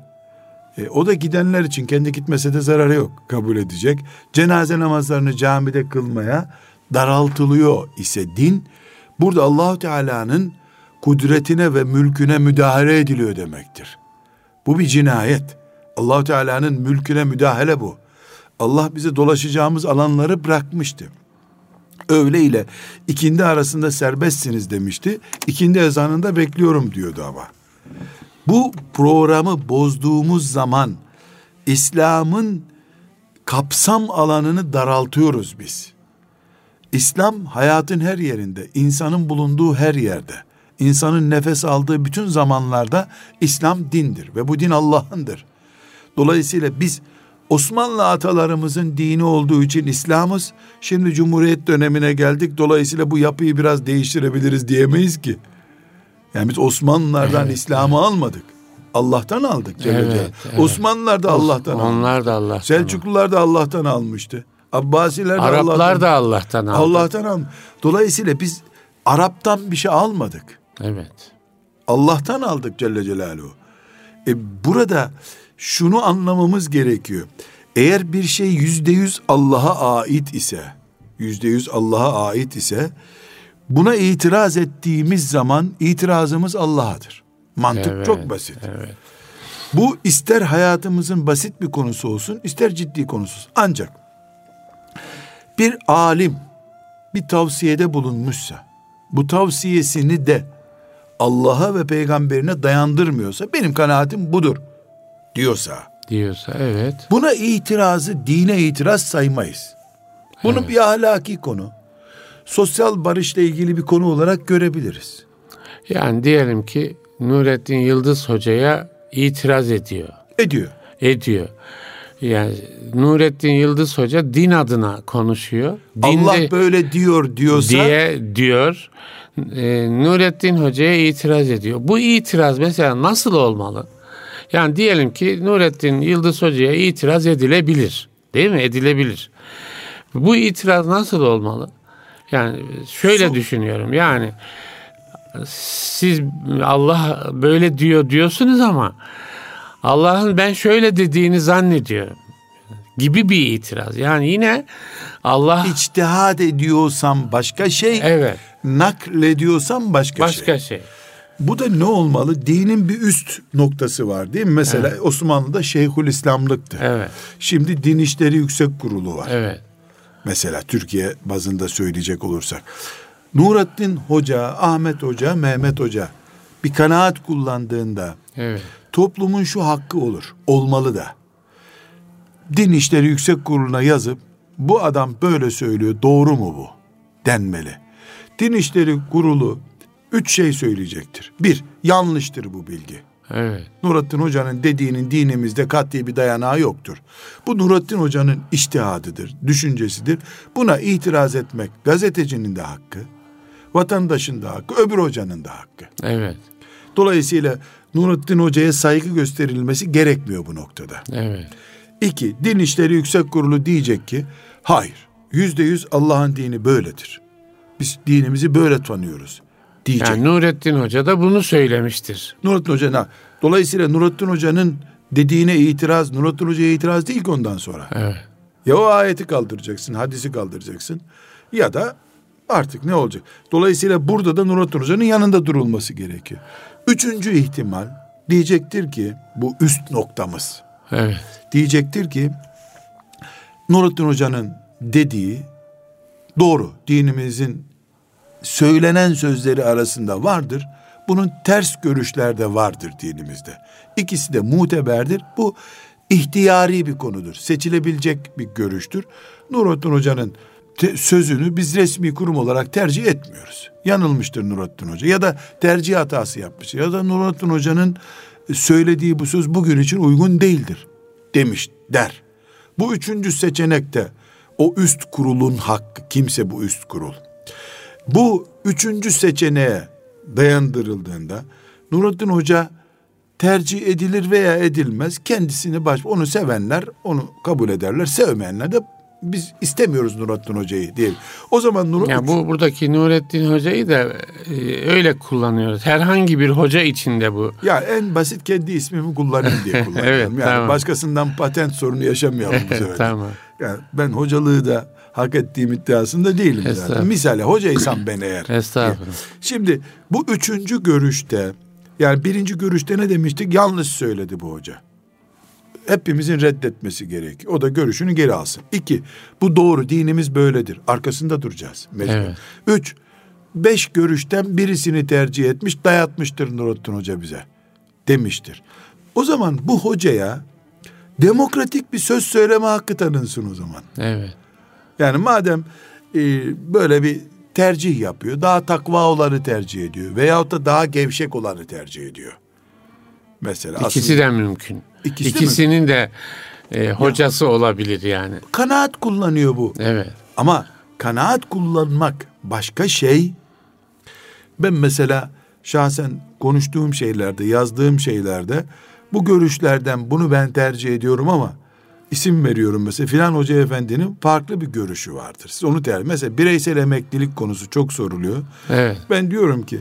e, o da gidenler için kendi gitmese de zararı yok kabul edecek. Cenaze namazlarını camide kılmaya daraltılıyor ise din burada Allahu Teala'nın kudretine ve mülküne müdahale ediliyor demektir. Bu bir cinayet. Allahu Teala'nın mülküne müdahale bu. Allah bize dolaşacağımız alanları bırakmıştı. Öğle ile ikindi arasında serbestsiniz demişti. İkindi ezanında bekliyorum diyordu ama. Bu programı bozduğumuz zaman İslam'ın kapsam alanını daraltıyoruz biz. İslam hayatın her yerinde, insanın bulunduğu her yerde, insanın nefes aldığı bütün zamanlarda İslam dindir ve bu din Allah'ındır. Dolayısıyla biz Osmanlı atalarımızın dini olduğu için İslam'ız. Şimdi Cumhuriyet dönemine geldik. Dolayısıyla bu yapıyı biraz değiştirebiliriz diyemeyiz ki. Yani biz Osmanlılardan Evet, İslam'ı almadık. Allah'tan aldık Celle Evet, evet. Osmanlılar da Allah'tan aldı. Onlar da Allah'tan. Selçuklular da Allah'tan almıştı. Abbasiler de Araplar Allah'tan, da Allah'tan aldı. Allah'tan aldı. Dolayısıyla biz Arap'tan bir şey almadık. Evet. Allah'tan aldık Celle Celaluhu. E burada şunu anlamamız gerekiyor. Eğer bir şey yüzde yüz Allah'a ait ise, yüzde yüz Allah'a ait ise, buna itiraz ettiğimiz zaman itirazımız Allah'adır. Mantık Evet, çok basit. Evet. Bu ister hayatımızın basit bir konusu olsun, ister ciddi konusu olsun. Ancak bir alim bir tavsiyede bulunmuşsa, bu tavsiyesini de Allah'a ve peygamberine dayandırmıyorsa, benim kanaatim budur diyorsa, Diyorsa evet. buna itirazı dine itiraz saymayız. Bunu bir ahlaki konu, sosyal barışla ilgili bir konu olarak görebiliriz. Yani diyelim ki Nurettin Yıldız Hoca'ya itiraz ediyor. Ediyor. Ediyor. Yani Nurettin Yıldız Hoca din adına konuşuyor. Dinde Allah böyle diyor diyorsa, diye diyor. Ee, Nurettin Hoca'ya itiraz ediyor. Bu itiraz mesela nasıl olmalı? Yani diyelim ki Nurettin Yıldız Hoca'ya itiraz edilebilir. Değil mi? Edilebilir. Bu itiraz nasıl olmalı? Yani şöyle Şu- düşünüyorum. Yani siz Allah böyle diyor diyorsunuz ama Allah'ın ben şöyle dediğini zannediyorum. gibi bir itiraz. Yani yine Allah İçtihad ediyorsam başka şey, evet naklediyorsam başka, başka şey. şey. Bu da ne olmalı? Dinin bir üst noktası var değil mi? Mesela Osmanlı'da Şeyhül İslamlıktı. Evet. Şimdi Din İşleri Yüksek Kurulu var. Evet. Mesela Türkiye bazında söyleyecek olursak. Nurattin Hoca, Ahmet Hoca, Mehmet Hoca bir kanaat kullandığında Evet. toplumun şu hakkı olur. Olmalı da. Din İşleri Yüksek Kurulu'na yazıp bu adam böyle söylüyor doğru mu bu denmeli. Din İşleri Kurulu üç şey söyleyecektir. Bir, yanlıştır bu bilgi. Evet. Nurattin Hoca'nın dediğinin dinimizde kat'i bir dayanağı yoktur. Bu Nurattin Hoca'nın iştihadıdır, düşüncesidir. Buna itiraz etmek gazetecinin de hakkı, vatandaşın da hakkı, öbür hocanın da hakkı. Evet. Dolayısıyla Nurattin Hoca'ya saygı gösterilmesi gerekmiyor bu noktada. Evet. İki, Din İşleri Yüksek Kurulu diyecek ki, hayır, yüzde yüz Allah'ın dini böyledir. Biz dinimizi böyle tanıyoruz diyecek. Yani Nurettin Hoca da bunu söylemiştir. Nurattin Hoca'na. Dolayısıyla Nurattin Hoca'nın dediğine itiraz, Nurattin Hoca'ya itiraz değil ki ondan sonra. Evet. Ya o ayeti kaldıracaksın, hadisi kaldıracaksın ya da artık ne olacak? Dolayısıyla burada da Nurattin Hoca'nın yanında durulması gerekiyor. Üçüncü ihtimal diyecektir ki bu üst noktamız. Evet. Diyecektir ki Nurattin Hoca'nın dediği doğru. Dinimizin söylenen sözleri arasında vardır. Bunun ters görüşler de vardır dinimizde. İkisi de muteberdir. Bu ihtiyari bir konudur. Seçilebilecek bir görüştür. Nurattin Hoca'nın te- sözünü biz resmi kurum olarak tercih etmiyoruz. Yanılmıştır Nurattin Hoca ya da tercih hatası yapmış ya da Nurattin Hoca'nın söylediği bu söz bugün için uygun değildir demiş der. Bu üçüncü seçenekte o üst kurulun hakkı. Kimse bu üst kurul. Bu üçüncü seçeneğe dayandırıldığında Nurattin Hoca tercih edilir veya edilmez kendisini baş onu sevenler onu kabul ederler sevmeyenler de biz istemiyoruz Nurattin Hoca'yı diye. O zaman Nur Ya bu buradaki Nurettin Hoca'yı da e, öyle kullanıyoruz. Herhangi bir hoca içinde bu. ya en basit kendi ismimi kullanayım diye [LAUGHS] kullanıyorum. Evet, yani tamam. başkasından patent sorunu yaşamayalım bu sefer. tamam. Yani ben hocalığı da hak ettiğim iddiasında değilim zaten. Misale hocaysam ben eğer. [CLEARS THROAT] Estağfurullah. Şimdi bu üçüncü görüşte yani birinci görüşte ne demiştik? Yanlış söyledi bu hoca. Hepimizin reddetmesi gerekiyor. O da görüşünü geri alsın. İki, bu doğru dinimiz böyledir. Arkasında duracağız. Mecbur. Evet. Üç, beş görüşten birisini tercih etmiş dayatmıştır Nurattin Hoca bize demiştir. O zaman bu hocaya demokratik bir söz söyleme hakkı tanınsın o zaman. Evet. Yani madem e, böyle bir tercih yapıyor, daha takva olanı tercih ediyor veyahut da daha gevşek olanı tercih ediyor. Mesela İkisi aslında de mümkün. İkisi de İkisinin de e, hocası olabilir yani. kanaat kullanıyor bu. Evet. Ama kanaat kullanmak başka şey. Ben mesela şahsen konuştuğum şeylerde, yazdığım şeylerde bu görüşlerden bunu ben tercih ediyorum ama isim veriyorum mesela filan hoca efendinin farklı bir görüşü vardır. Siz onu tercih. Mesela bireysel emeklilik konusu çok soruluyor. Evet. Ben diyorum ki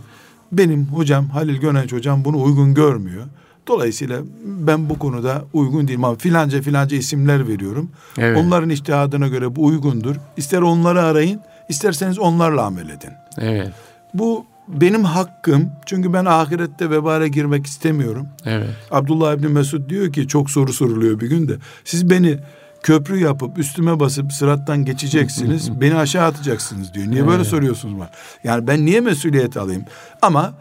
benim hocam Halil Gönenç hocam bunu uygun görmüyor. Dolayısıyla ben bu konuda uygun değilim ama filanca filanca isimler veriyorum. Evet. Onların iştihadına göre bu uygundur. İster onları arayın, isterseniz onlarla amel edin. Evet. Bu benim hakkım. Çünkü ben ahirette vebale girmek istemiyorum. Evet. Abdullah İbni Mesud diyor ki çok soru soruluyor bir günde. Siz beni köprü yapıp üstüme basıp sırattan geçeceksiniz. [LAUGHS] beni aşağı atacaksınız diyor. Niye böyle soruyorsunuz bana? Yani ben niye mesuliyet alayım? Ama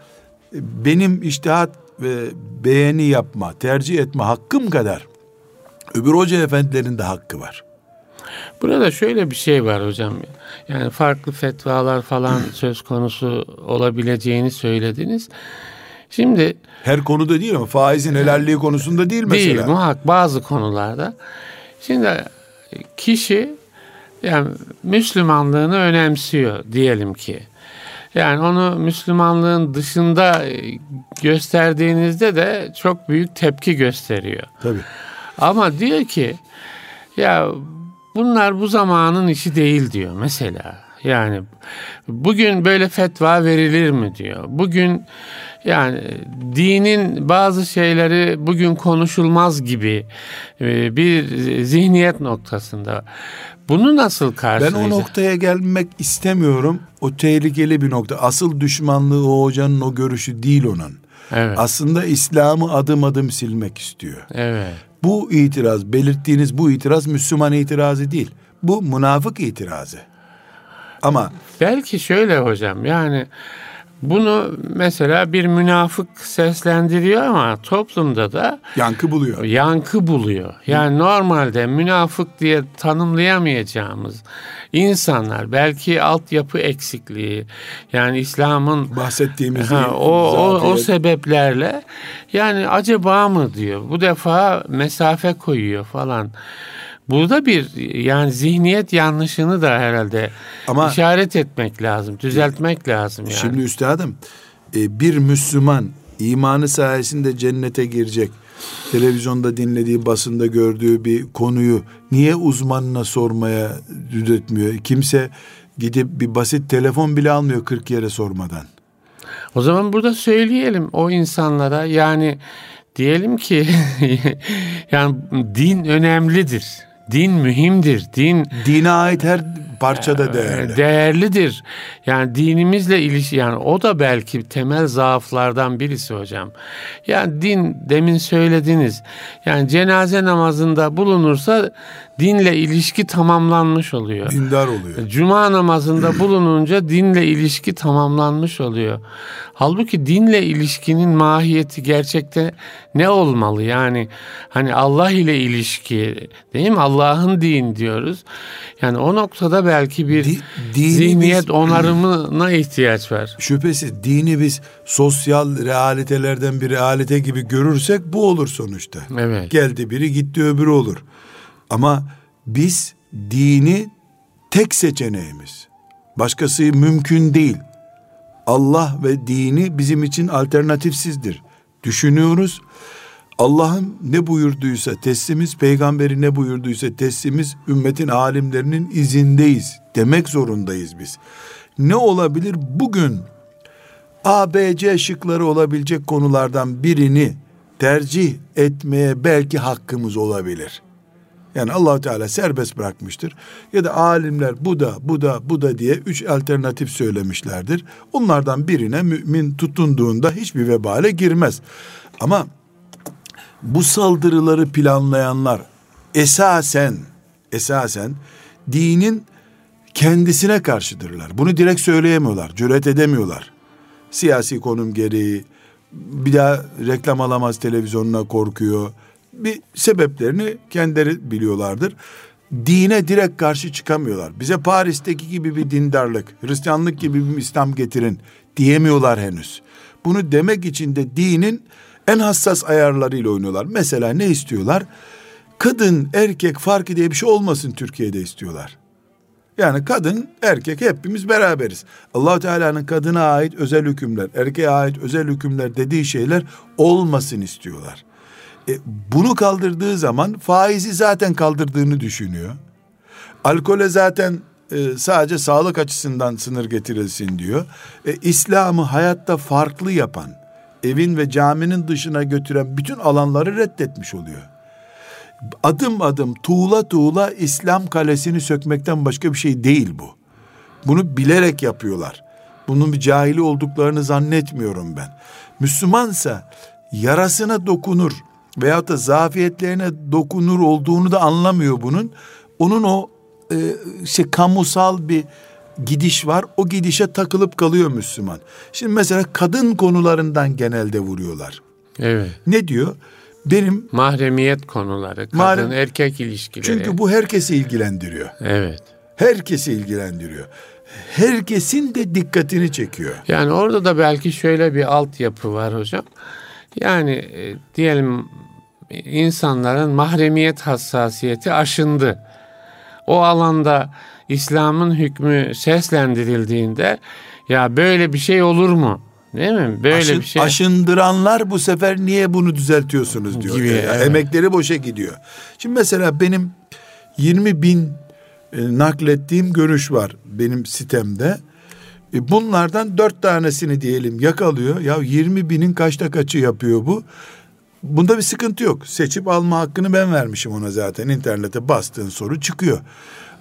e, benim iştihat ve beğeni yapma, tercih etme hakkım kadar öbür hoca efendilerin de hakkı var. Burada şöyle bir şey var hocam. Yani farklı fetvalar falan [CLEARS THROAT] söz konusu olabileceğini söylediniz. Şimdi Her konuda değil ama faizin helalliği konusunda değil mesela. değil muhak bazı konularda. Şimdi kişi yani Müslümanlığını önemsiyor diyelim ki. Yani onu Müslümanlığın dışında gösterdiğinizde de çok büyük tepki gösteriyor. Tabii. Ama diyor ki ya bunlar bu zamanın işi değil diyor mesela. Yani bugün böyle fetva verilir mi diyor. Bugün Yani dinin bazı şeyleri bugün konuşulmaz gibi e, bir zihniyet noktasında. Bunu nasıl karşılayacağız? Ben o noktaya gelmek istemiyorum. O tehlikeli bir nokta. Asıl düşmanlığı o hocanın o görüşü değil onun. Evet. Aslında İslam'ı adım adım silmek istiyor. Evet. Bu itiraz, belirttiğiniz bu itiraz Müslüman itirazı değil. Bu münafık itirazı. Ama belki şöyle hocam yani bunu mesela bir münafık seslendiriyor ama toplumda da yankı buluyor. Yankı buluyor. Yani normalde münafık diye tanımlayamayacağımız insanlar belki altyapı eksikliği yani İslam'ın bahsettiğimiz ha, o, o o sebeplerle yani acaba mı diyor. Bu defa mesafe koyuyor falan. Burada bir yani zihniyet yanlışını da herhalde Ama işaret etmek lazım, düzeltmek lazım yani. Şimdi üstadım e, bir Müslüman imanı sayesinde cennete girecek. Televizyonda dinlediği, basında gördüğü bir konuyu niye uzmanına sormaya düzeltmiyor? Kimse gidip bir basit telefon bile almıyor 40 yere sormadan. O zaman burada söyleyelim o insanlara yani diyelim ki [LAUGHS] yani din önemlidir. Din mühimdir. Din dine ait her parçada e, değerli. Değerlidir. Yani dinimizle ilişki yani o da belki temel zaaflardan birisi hocam. Yani din demin söylediniz. Yani cenaze namazında bulunursa dinle ilişki tamamlanmış oluyor. Dindar oluyor. Cuma namazında bulununca dinle ilişki tamamlanmış oluyor. Halbuki dinle ilişkinin mahiyeti gerçekte ne olmalı? Yani hani Allah ile ilişki değil mi? Allah'ın din diyoruz. Yani o noktada belki bir Di, zihniyet [CLEARS THROAT] onarımına ihtiyaç var. Şüphesiz dini biz sosyal realitelerden bir realite gibi görürsek bu olur sonuçta. Evet. Geldi biri gitti öbürü olur. Ama biz dini tek seçeneğimiz. Başkası mümkün değil. Allah ve dini bizim için alternatifsizdir. Düşünüyoruz. Allah'ın ne buyurduysa teslimiz, peygamberi ne buyurduysa teslimiz, ümmetin alimlerinin izindeyiz demek zorundayız biz. Ne olabilir? Bugün A, B, C şıkları olabilecek konulardan birini tercih etmeye belki hakkımız olabilir. Yani allah Teala serbest bırakmıştır. Ya da alimler bu da bu da bu da diye üç alternatif söylemişlerdir. Onlardan birine mümin tutunduğunda hiçbir vebale girmez. Ama bu saldırıları planlayanlar esasen esasen dinin kendisine karşıdırlar. Bunu direkt söyleyemiyorlar, cüret edemiyorlar. Siyasi konum gereği bir daha reklam alamaz televizyonuna korkuyor bir sebeplerini kendileri biliyorlardır. Dine direkt karşı çıkamıyorlar. Bize Paris'teki gibi bir dindarlık, Hristiyanlık gibi bir İslam getirin diyemiyorlar henüz. Bunu demek için de dinin en hassas ayarlarıyla oynuyorlar. Mesela ne istiyorlar? Kadın erkek farkı diye bir şey olmasın Türkiye'de istiyorlar. Yani kadın erkek hepimiz beraberiz. allah Teala'nın kadına ait özel hükümler, erkeğe ait özel hükümler dediği şeyler olmasın istiyorlar. E, bunu kaldırdığı zaman faizi zaten kaldırdığını düşünüyor. Alkole zaten e, sadece sağlık açısından sınır getirilsin diyor. E, İslam'ı hayatta farklı yapan, evin ve caminin dışına götüren bütün alanları reddetmiş oluyor. Adım adım tuğla tuğla İslam kalesini sökmekten başka bir şey değil bu. Bunu bilerek yapıyorlar. Bunun bir cahili olduklarını zannetmiyorum ben. Müslümansa yarasına dokunur, veyahut da zafiyetlerine dokunur olduğunu da anlamıyor bunun. Onun o e, şey kamusal bir gidiş var. O gidişe takılıp kalıyor Müslüman. Şimdi mesela kadın konularından genelde vuruyorlar. Evet. Ne diyor? Benim mahremiyet konuları, kadın mahrem, erkek ilişkileri. Çünkü bu herkesi ilgilendiriyor. Evet. Herkesi ilgilendiriyor. Herkesin de dikkatini çekiyor. Yani orada da belki şöyle bir altyapı var hocam. Yani e, diyelim insanların mahremiyet hassasiyeti aşındı. O alanda İslam'ın hükmü seslendirildiğinde ya böyle bir şey olur mu? Değil mi? Böyle Aşın, bir şey. Aşındıranlar bu sefer niye bunu düzeltiyorsunuz diyor. Gibi, evet. Emekleri boşa gidiyor. Şimdi mesela benim 20 bin e, naklettiğim görüş var benim sitemde. E bunlardan dört tanesini diyelim yakalıyor. Ya 20 binin kaçta kaçı yapıyor bu? Bunda bir sıkıntı yok. Seçip alma hakkını ben vermişim ona zaten. İnternete bastığın soru çıkıyor.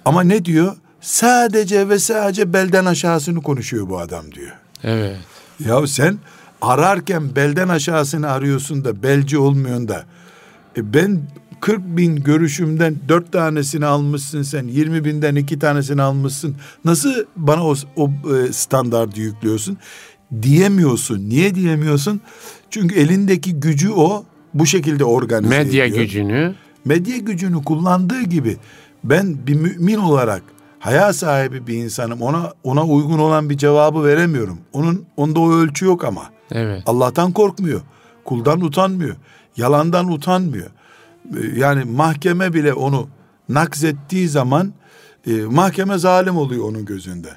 Ama ne diyor? Sadece ve sadece belden aşağısını konuşuyor bu adam diyor. Evet. Ya sen ararken belden aşağısını arıyorsun da belci olmuyorsun da. E ben 40 bin görüşümden 4 tanesini almışsın sen 20 binden 2 tanesini almışsın. Nasıl bana o, o e, standartı yüklüyorsun? Diyemiyorsun. Niye diyemiyorsun? Çünkü elindeki gücü o bu şekilde organize Medya ediyor. gücünü. Medya gücünü kullandığı gibi ben bir mümin olarak haya sahibi bir insanım. Ona ona uygun olan bir cevabı veremiyorum. Onun onda o ölçü yok ama. Evet. Allah'tan korkmuyor. Kuldan utanmıyor. Yalandan utanmıyor. Ee, Yani mahkeme bile onu nakzettiği zaman e, mahkeme zalim oluyor onun gözünde.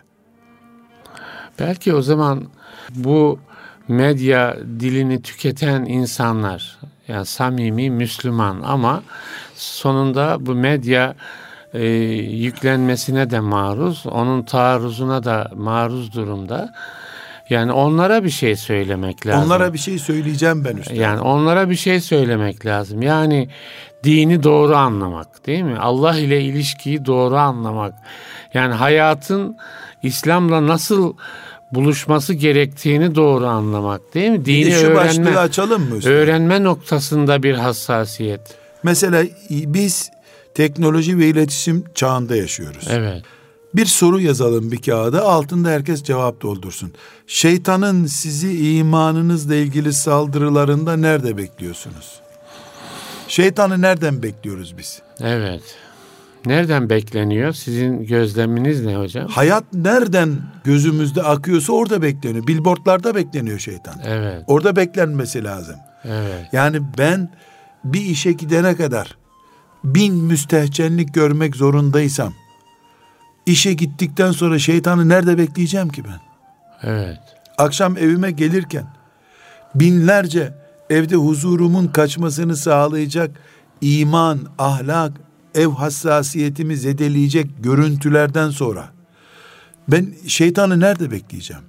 Belki o zaman bu medya dilini tüketen insanlar yani samimi Müslüman ama sonunda bu medya e, yüklenmesine de maruz, onun taarruzuna da maruz durumda. Yani onlara bir şey söylemek lazım. Onlara bir şey söyleyeceğim ben üstad. Yani onlara bir şey söylemek lazım. Yani dini doğru anlamak değil mi? Allah ile ilişkiyi doğru anlamak. Yani hayatın İslam'la nasıl buluşması gerektiğini doğru anlamak değil mi? Bir Dini de şu başlığı öğrenme, açalım mı üstad? öğrenme noktasında bir hassasiyet. Mesela biz teknoloji ve iletişim çağında yaşıyoruz. Evet. Bir soru yazalım bir kağıda altında herkes cevap doldursun. Şeytanın sizi imanınızla ilgili saldırılarında nerede bekliyorsunuz? Şeytanı nereden bekliyoruz biz? Evet. Nereden bekleniyor? Sizin gözleminiz ne hocam? Hayat nereden gözümüzde akıyorsa orada bekleniyor. Billboardlarda bekleniyor şeytan. Evet. Orada beklenmesi lazım. Evet. Yani ben bir işe gidene kadar bin müstehcenlik görmek zorundaysam işe gittikten sonra şeytanı nerede bekleyeceğim ki ben? Evet. Akşam evime gelirken binlerce evde huzurumun kaçmasını sağlayacak iman, ahlak, ev hassasiyetimi zedeleyecek görüntülerden sonra ben şeytanı nerede bekleyeceğim?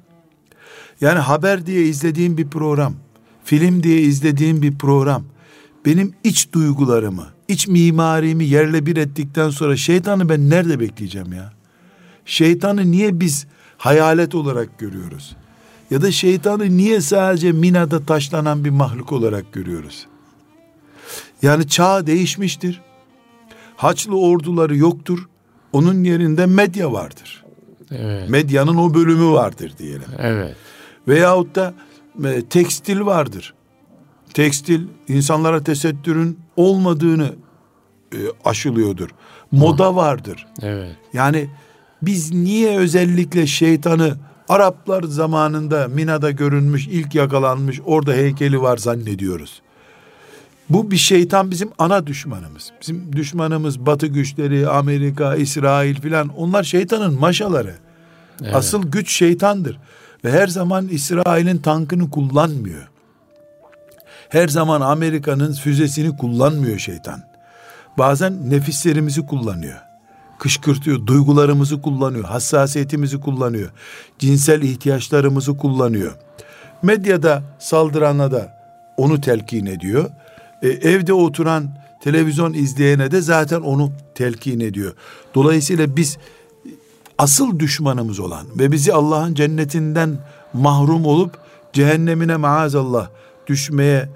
Yani haber diye izlediğim bir program, film diye izlediğim bir program benim iç duygularımı, iç mimarimi yerle bir ettikten sonra şeytanı ben nerede bekleyeceğim ya? Şeytanı niye biz hayalet olarak görüyoruz? Ya da şeytanı niye sadece minada taşlanan bir mahluk olarak görüyoruz? Yani çağ değişmiştir. Haçlı orduları yoktur. Onun yerinde medya vardır. Evet. Medyanın o bölümü vardır diyelim. Evet. Veyahut da e, tekstil vardır. Tekstil insanlara tesettürün olmadığını e, aşılıyordur. Moda vardır. Evet. Yani biz niye özellikle şeytanı Araplar zamanında Mina'da görünmüş, ilk yakalanmış, orada heykeli var zannediyoruz. Bu bir şeytan bizim ana düşmanımız. Bizim düşmanımız Batı güçleri, Amerika, İsrail filan onlar şeytanın maşaları. Evet. Asıl güç şeytandır. Ve her zaman İsrail'in tankını kullanmıyor. Her zaman Amerika'nın füzesini kullanmıyor şeytan. Bazen nefislerimizi kullanıyor. Kışkırtıyor, duygularımızı kullanıyor, hassasiyetimizi kullanıyor. Cinsel ihtiyaçlarımızı kullanıyor. Medyada saldırana da onu telkin ediyor. E, evde oturan televizyon izleyene de zaten onu telkin ediyor. Dolayısıyla biz asıl düşmanımız olan ve bizi Allah'ın cennetinden mahrum olup cehennemine maazallah düşmeye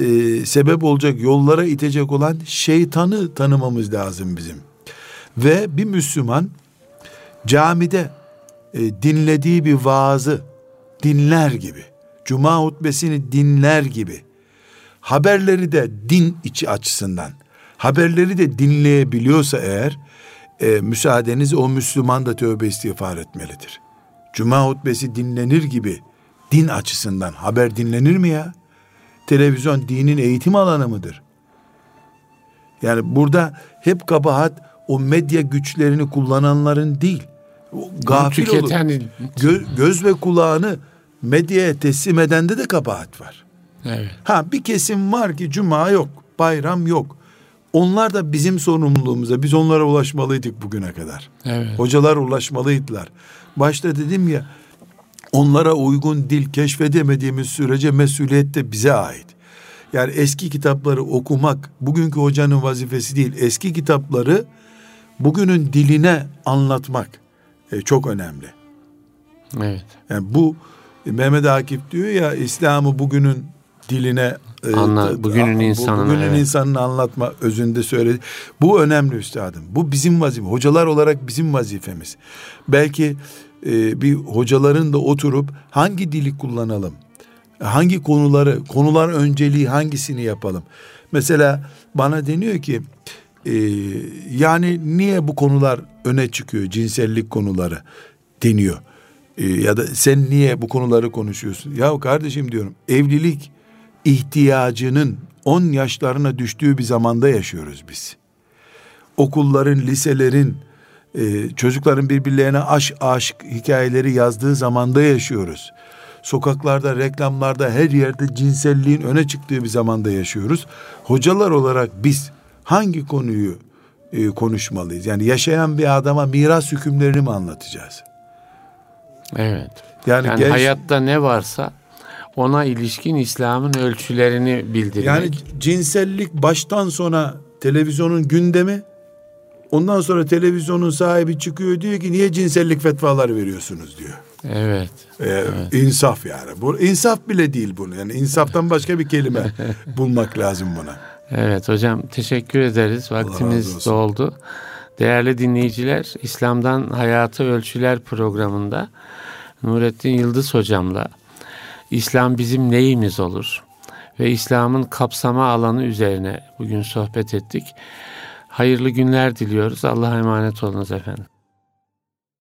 e, sebep olacak yollara itecek olan şeytanı tanımamız lazım bizim. Ve bir Müslüman camide e, dinlediği bir vaazı dinler gibi, cuma hutbesini dinler gibi, haberleri de din içi açısından, haberleri de dinleyebiliyorsa eğer, e, müsaadeniz o Müslüman da tövbe istiğfar etmelidir. Cuma hutbesi dinlenir gibi din açısından haber dinlenir mi ya? Televizyon dinin eğitim alanı mıdır? Yani burada hep kabahat o medya güçlerini kullananların değil. O Gafil olup gö- göz ve kulağını medyaya teslim edende de kabahat var. evet. Ha bir kesim var ki cuma yok, bayram yok. Onlar da bizim sorumluluğumuza, biz onlara ulaşmalıydık bugüne kadar. Evet. Hocalar ulaşmalıydılar. Başta dedim ya, onlara uygun dil keşfedemediğimiz sürece mesuliyet de bize ait. Yani eski kitapları okumak bugünkü hocanın vazifesi değil. Eski kitapları bugünün diline anlatmak e, çok önemli. Evet. Yani bu Mehmet Akif diyor ya İslam'ı bugünün diline e, Anla, bugünün insanına bugünün evet. insanını anlatma özünde söyledi. Bu önemli üstadım. Bu bizim vazifemiz. Hocalar olarak bizim vazifemiz. Belki e, bir hocaların da oturup hangi dili kullanalım? Hangi konuları, konular önceliği hangisini yapalım? Mesela bana deniyor ki e, yani niye bu konular öne çıkıyor? Cinsellik konuları deniyor. E, ya da sen niye bu konuları konuşuyorsun? Ya kardeşim diyorum evlilik ihtiyacının 10 yaşlarına düştüğü bir zamanda yaşıyoruz biz. Okulların, liselerin, e, çocukların birbirlerine aşk aşk hikayeleri yazdığı zamanda yaşıyoruz. Sokaklarda, reklamlarda, her yerde cinselliğin öne çıktığı bir zamanda yaşıyoruz. Hocalar olarak biz hangi konuyu e, konuşmalıyız? Yani yaşayan bir adama miras hükümlerini mi anlatacağız? Evet. Yani, yani genç, hayatta ne varsa ona ilişkin İslam'ın ölçülerini bildirmek. Yani cinsellik baştan sona televizyonun gündemi. Ondan sonra televizyonun sahibi çıkıyor diyor ki niye cinsellik fetvaları veriyorsunuz diyor. Evet. Ee, evet. İnsaf yani. Bu insaf bile değil bunu. Yani insaftan başka bir kelime [LAUGHS] bulmak lazım buna. Evet hocam teşekkür ederiz. Vaktimiz doldu. Değerli dinleyiciler, İslam'dan Hayatı Ölçüler programında Nurettin Yıldız hocamla İslam bizim neyimiz olur ve İslam'ın kapsama alanı üzerine bugün sohbet ettik. Hayırlı günler diliyoruz. Allah'a emanet olunuz efendim.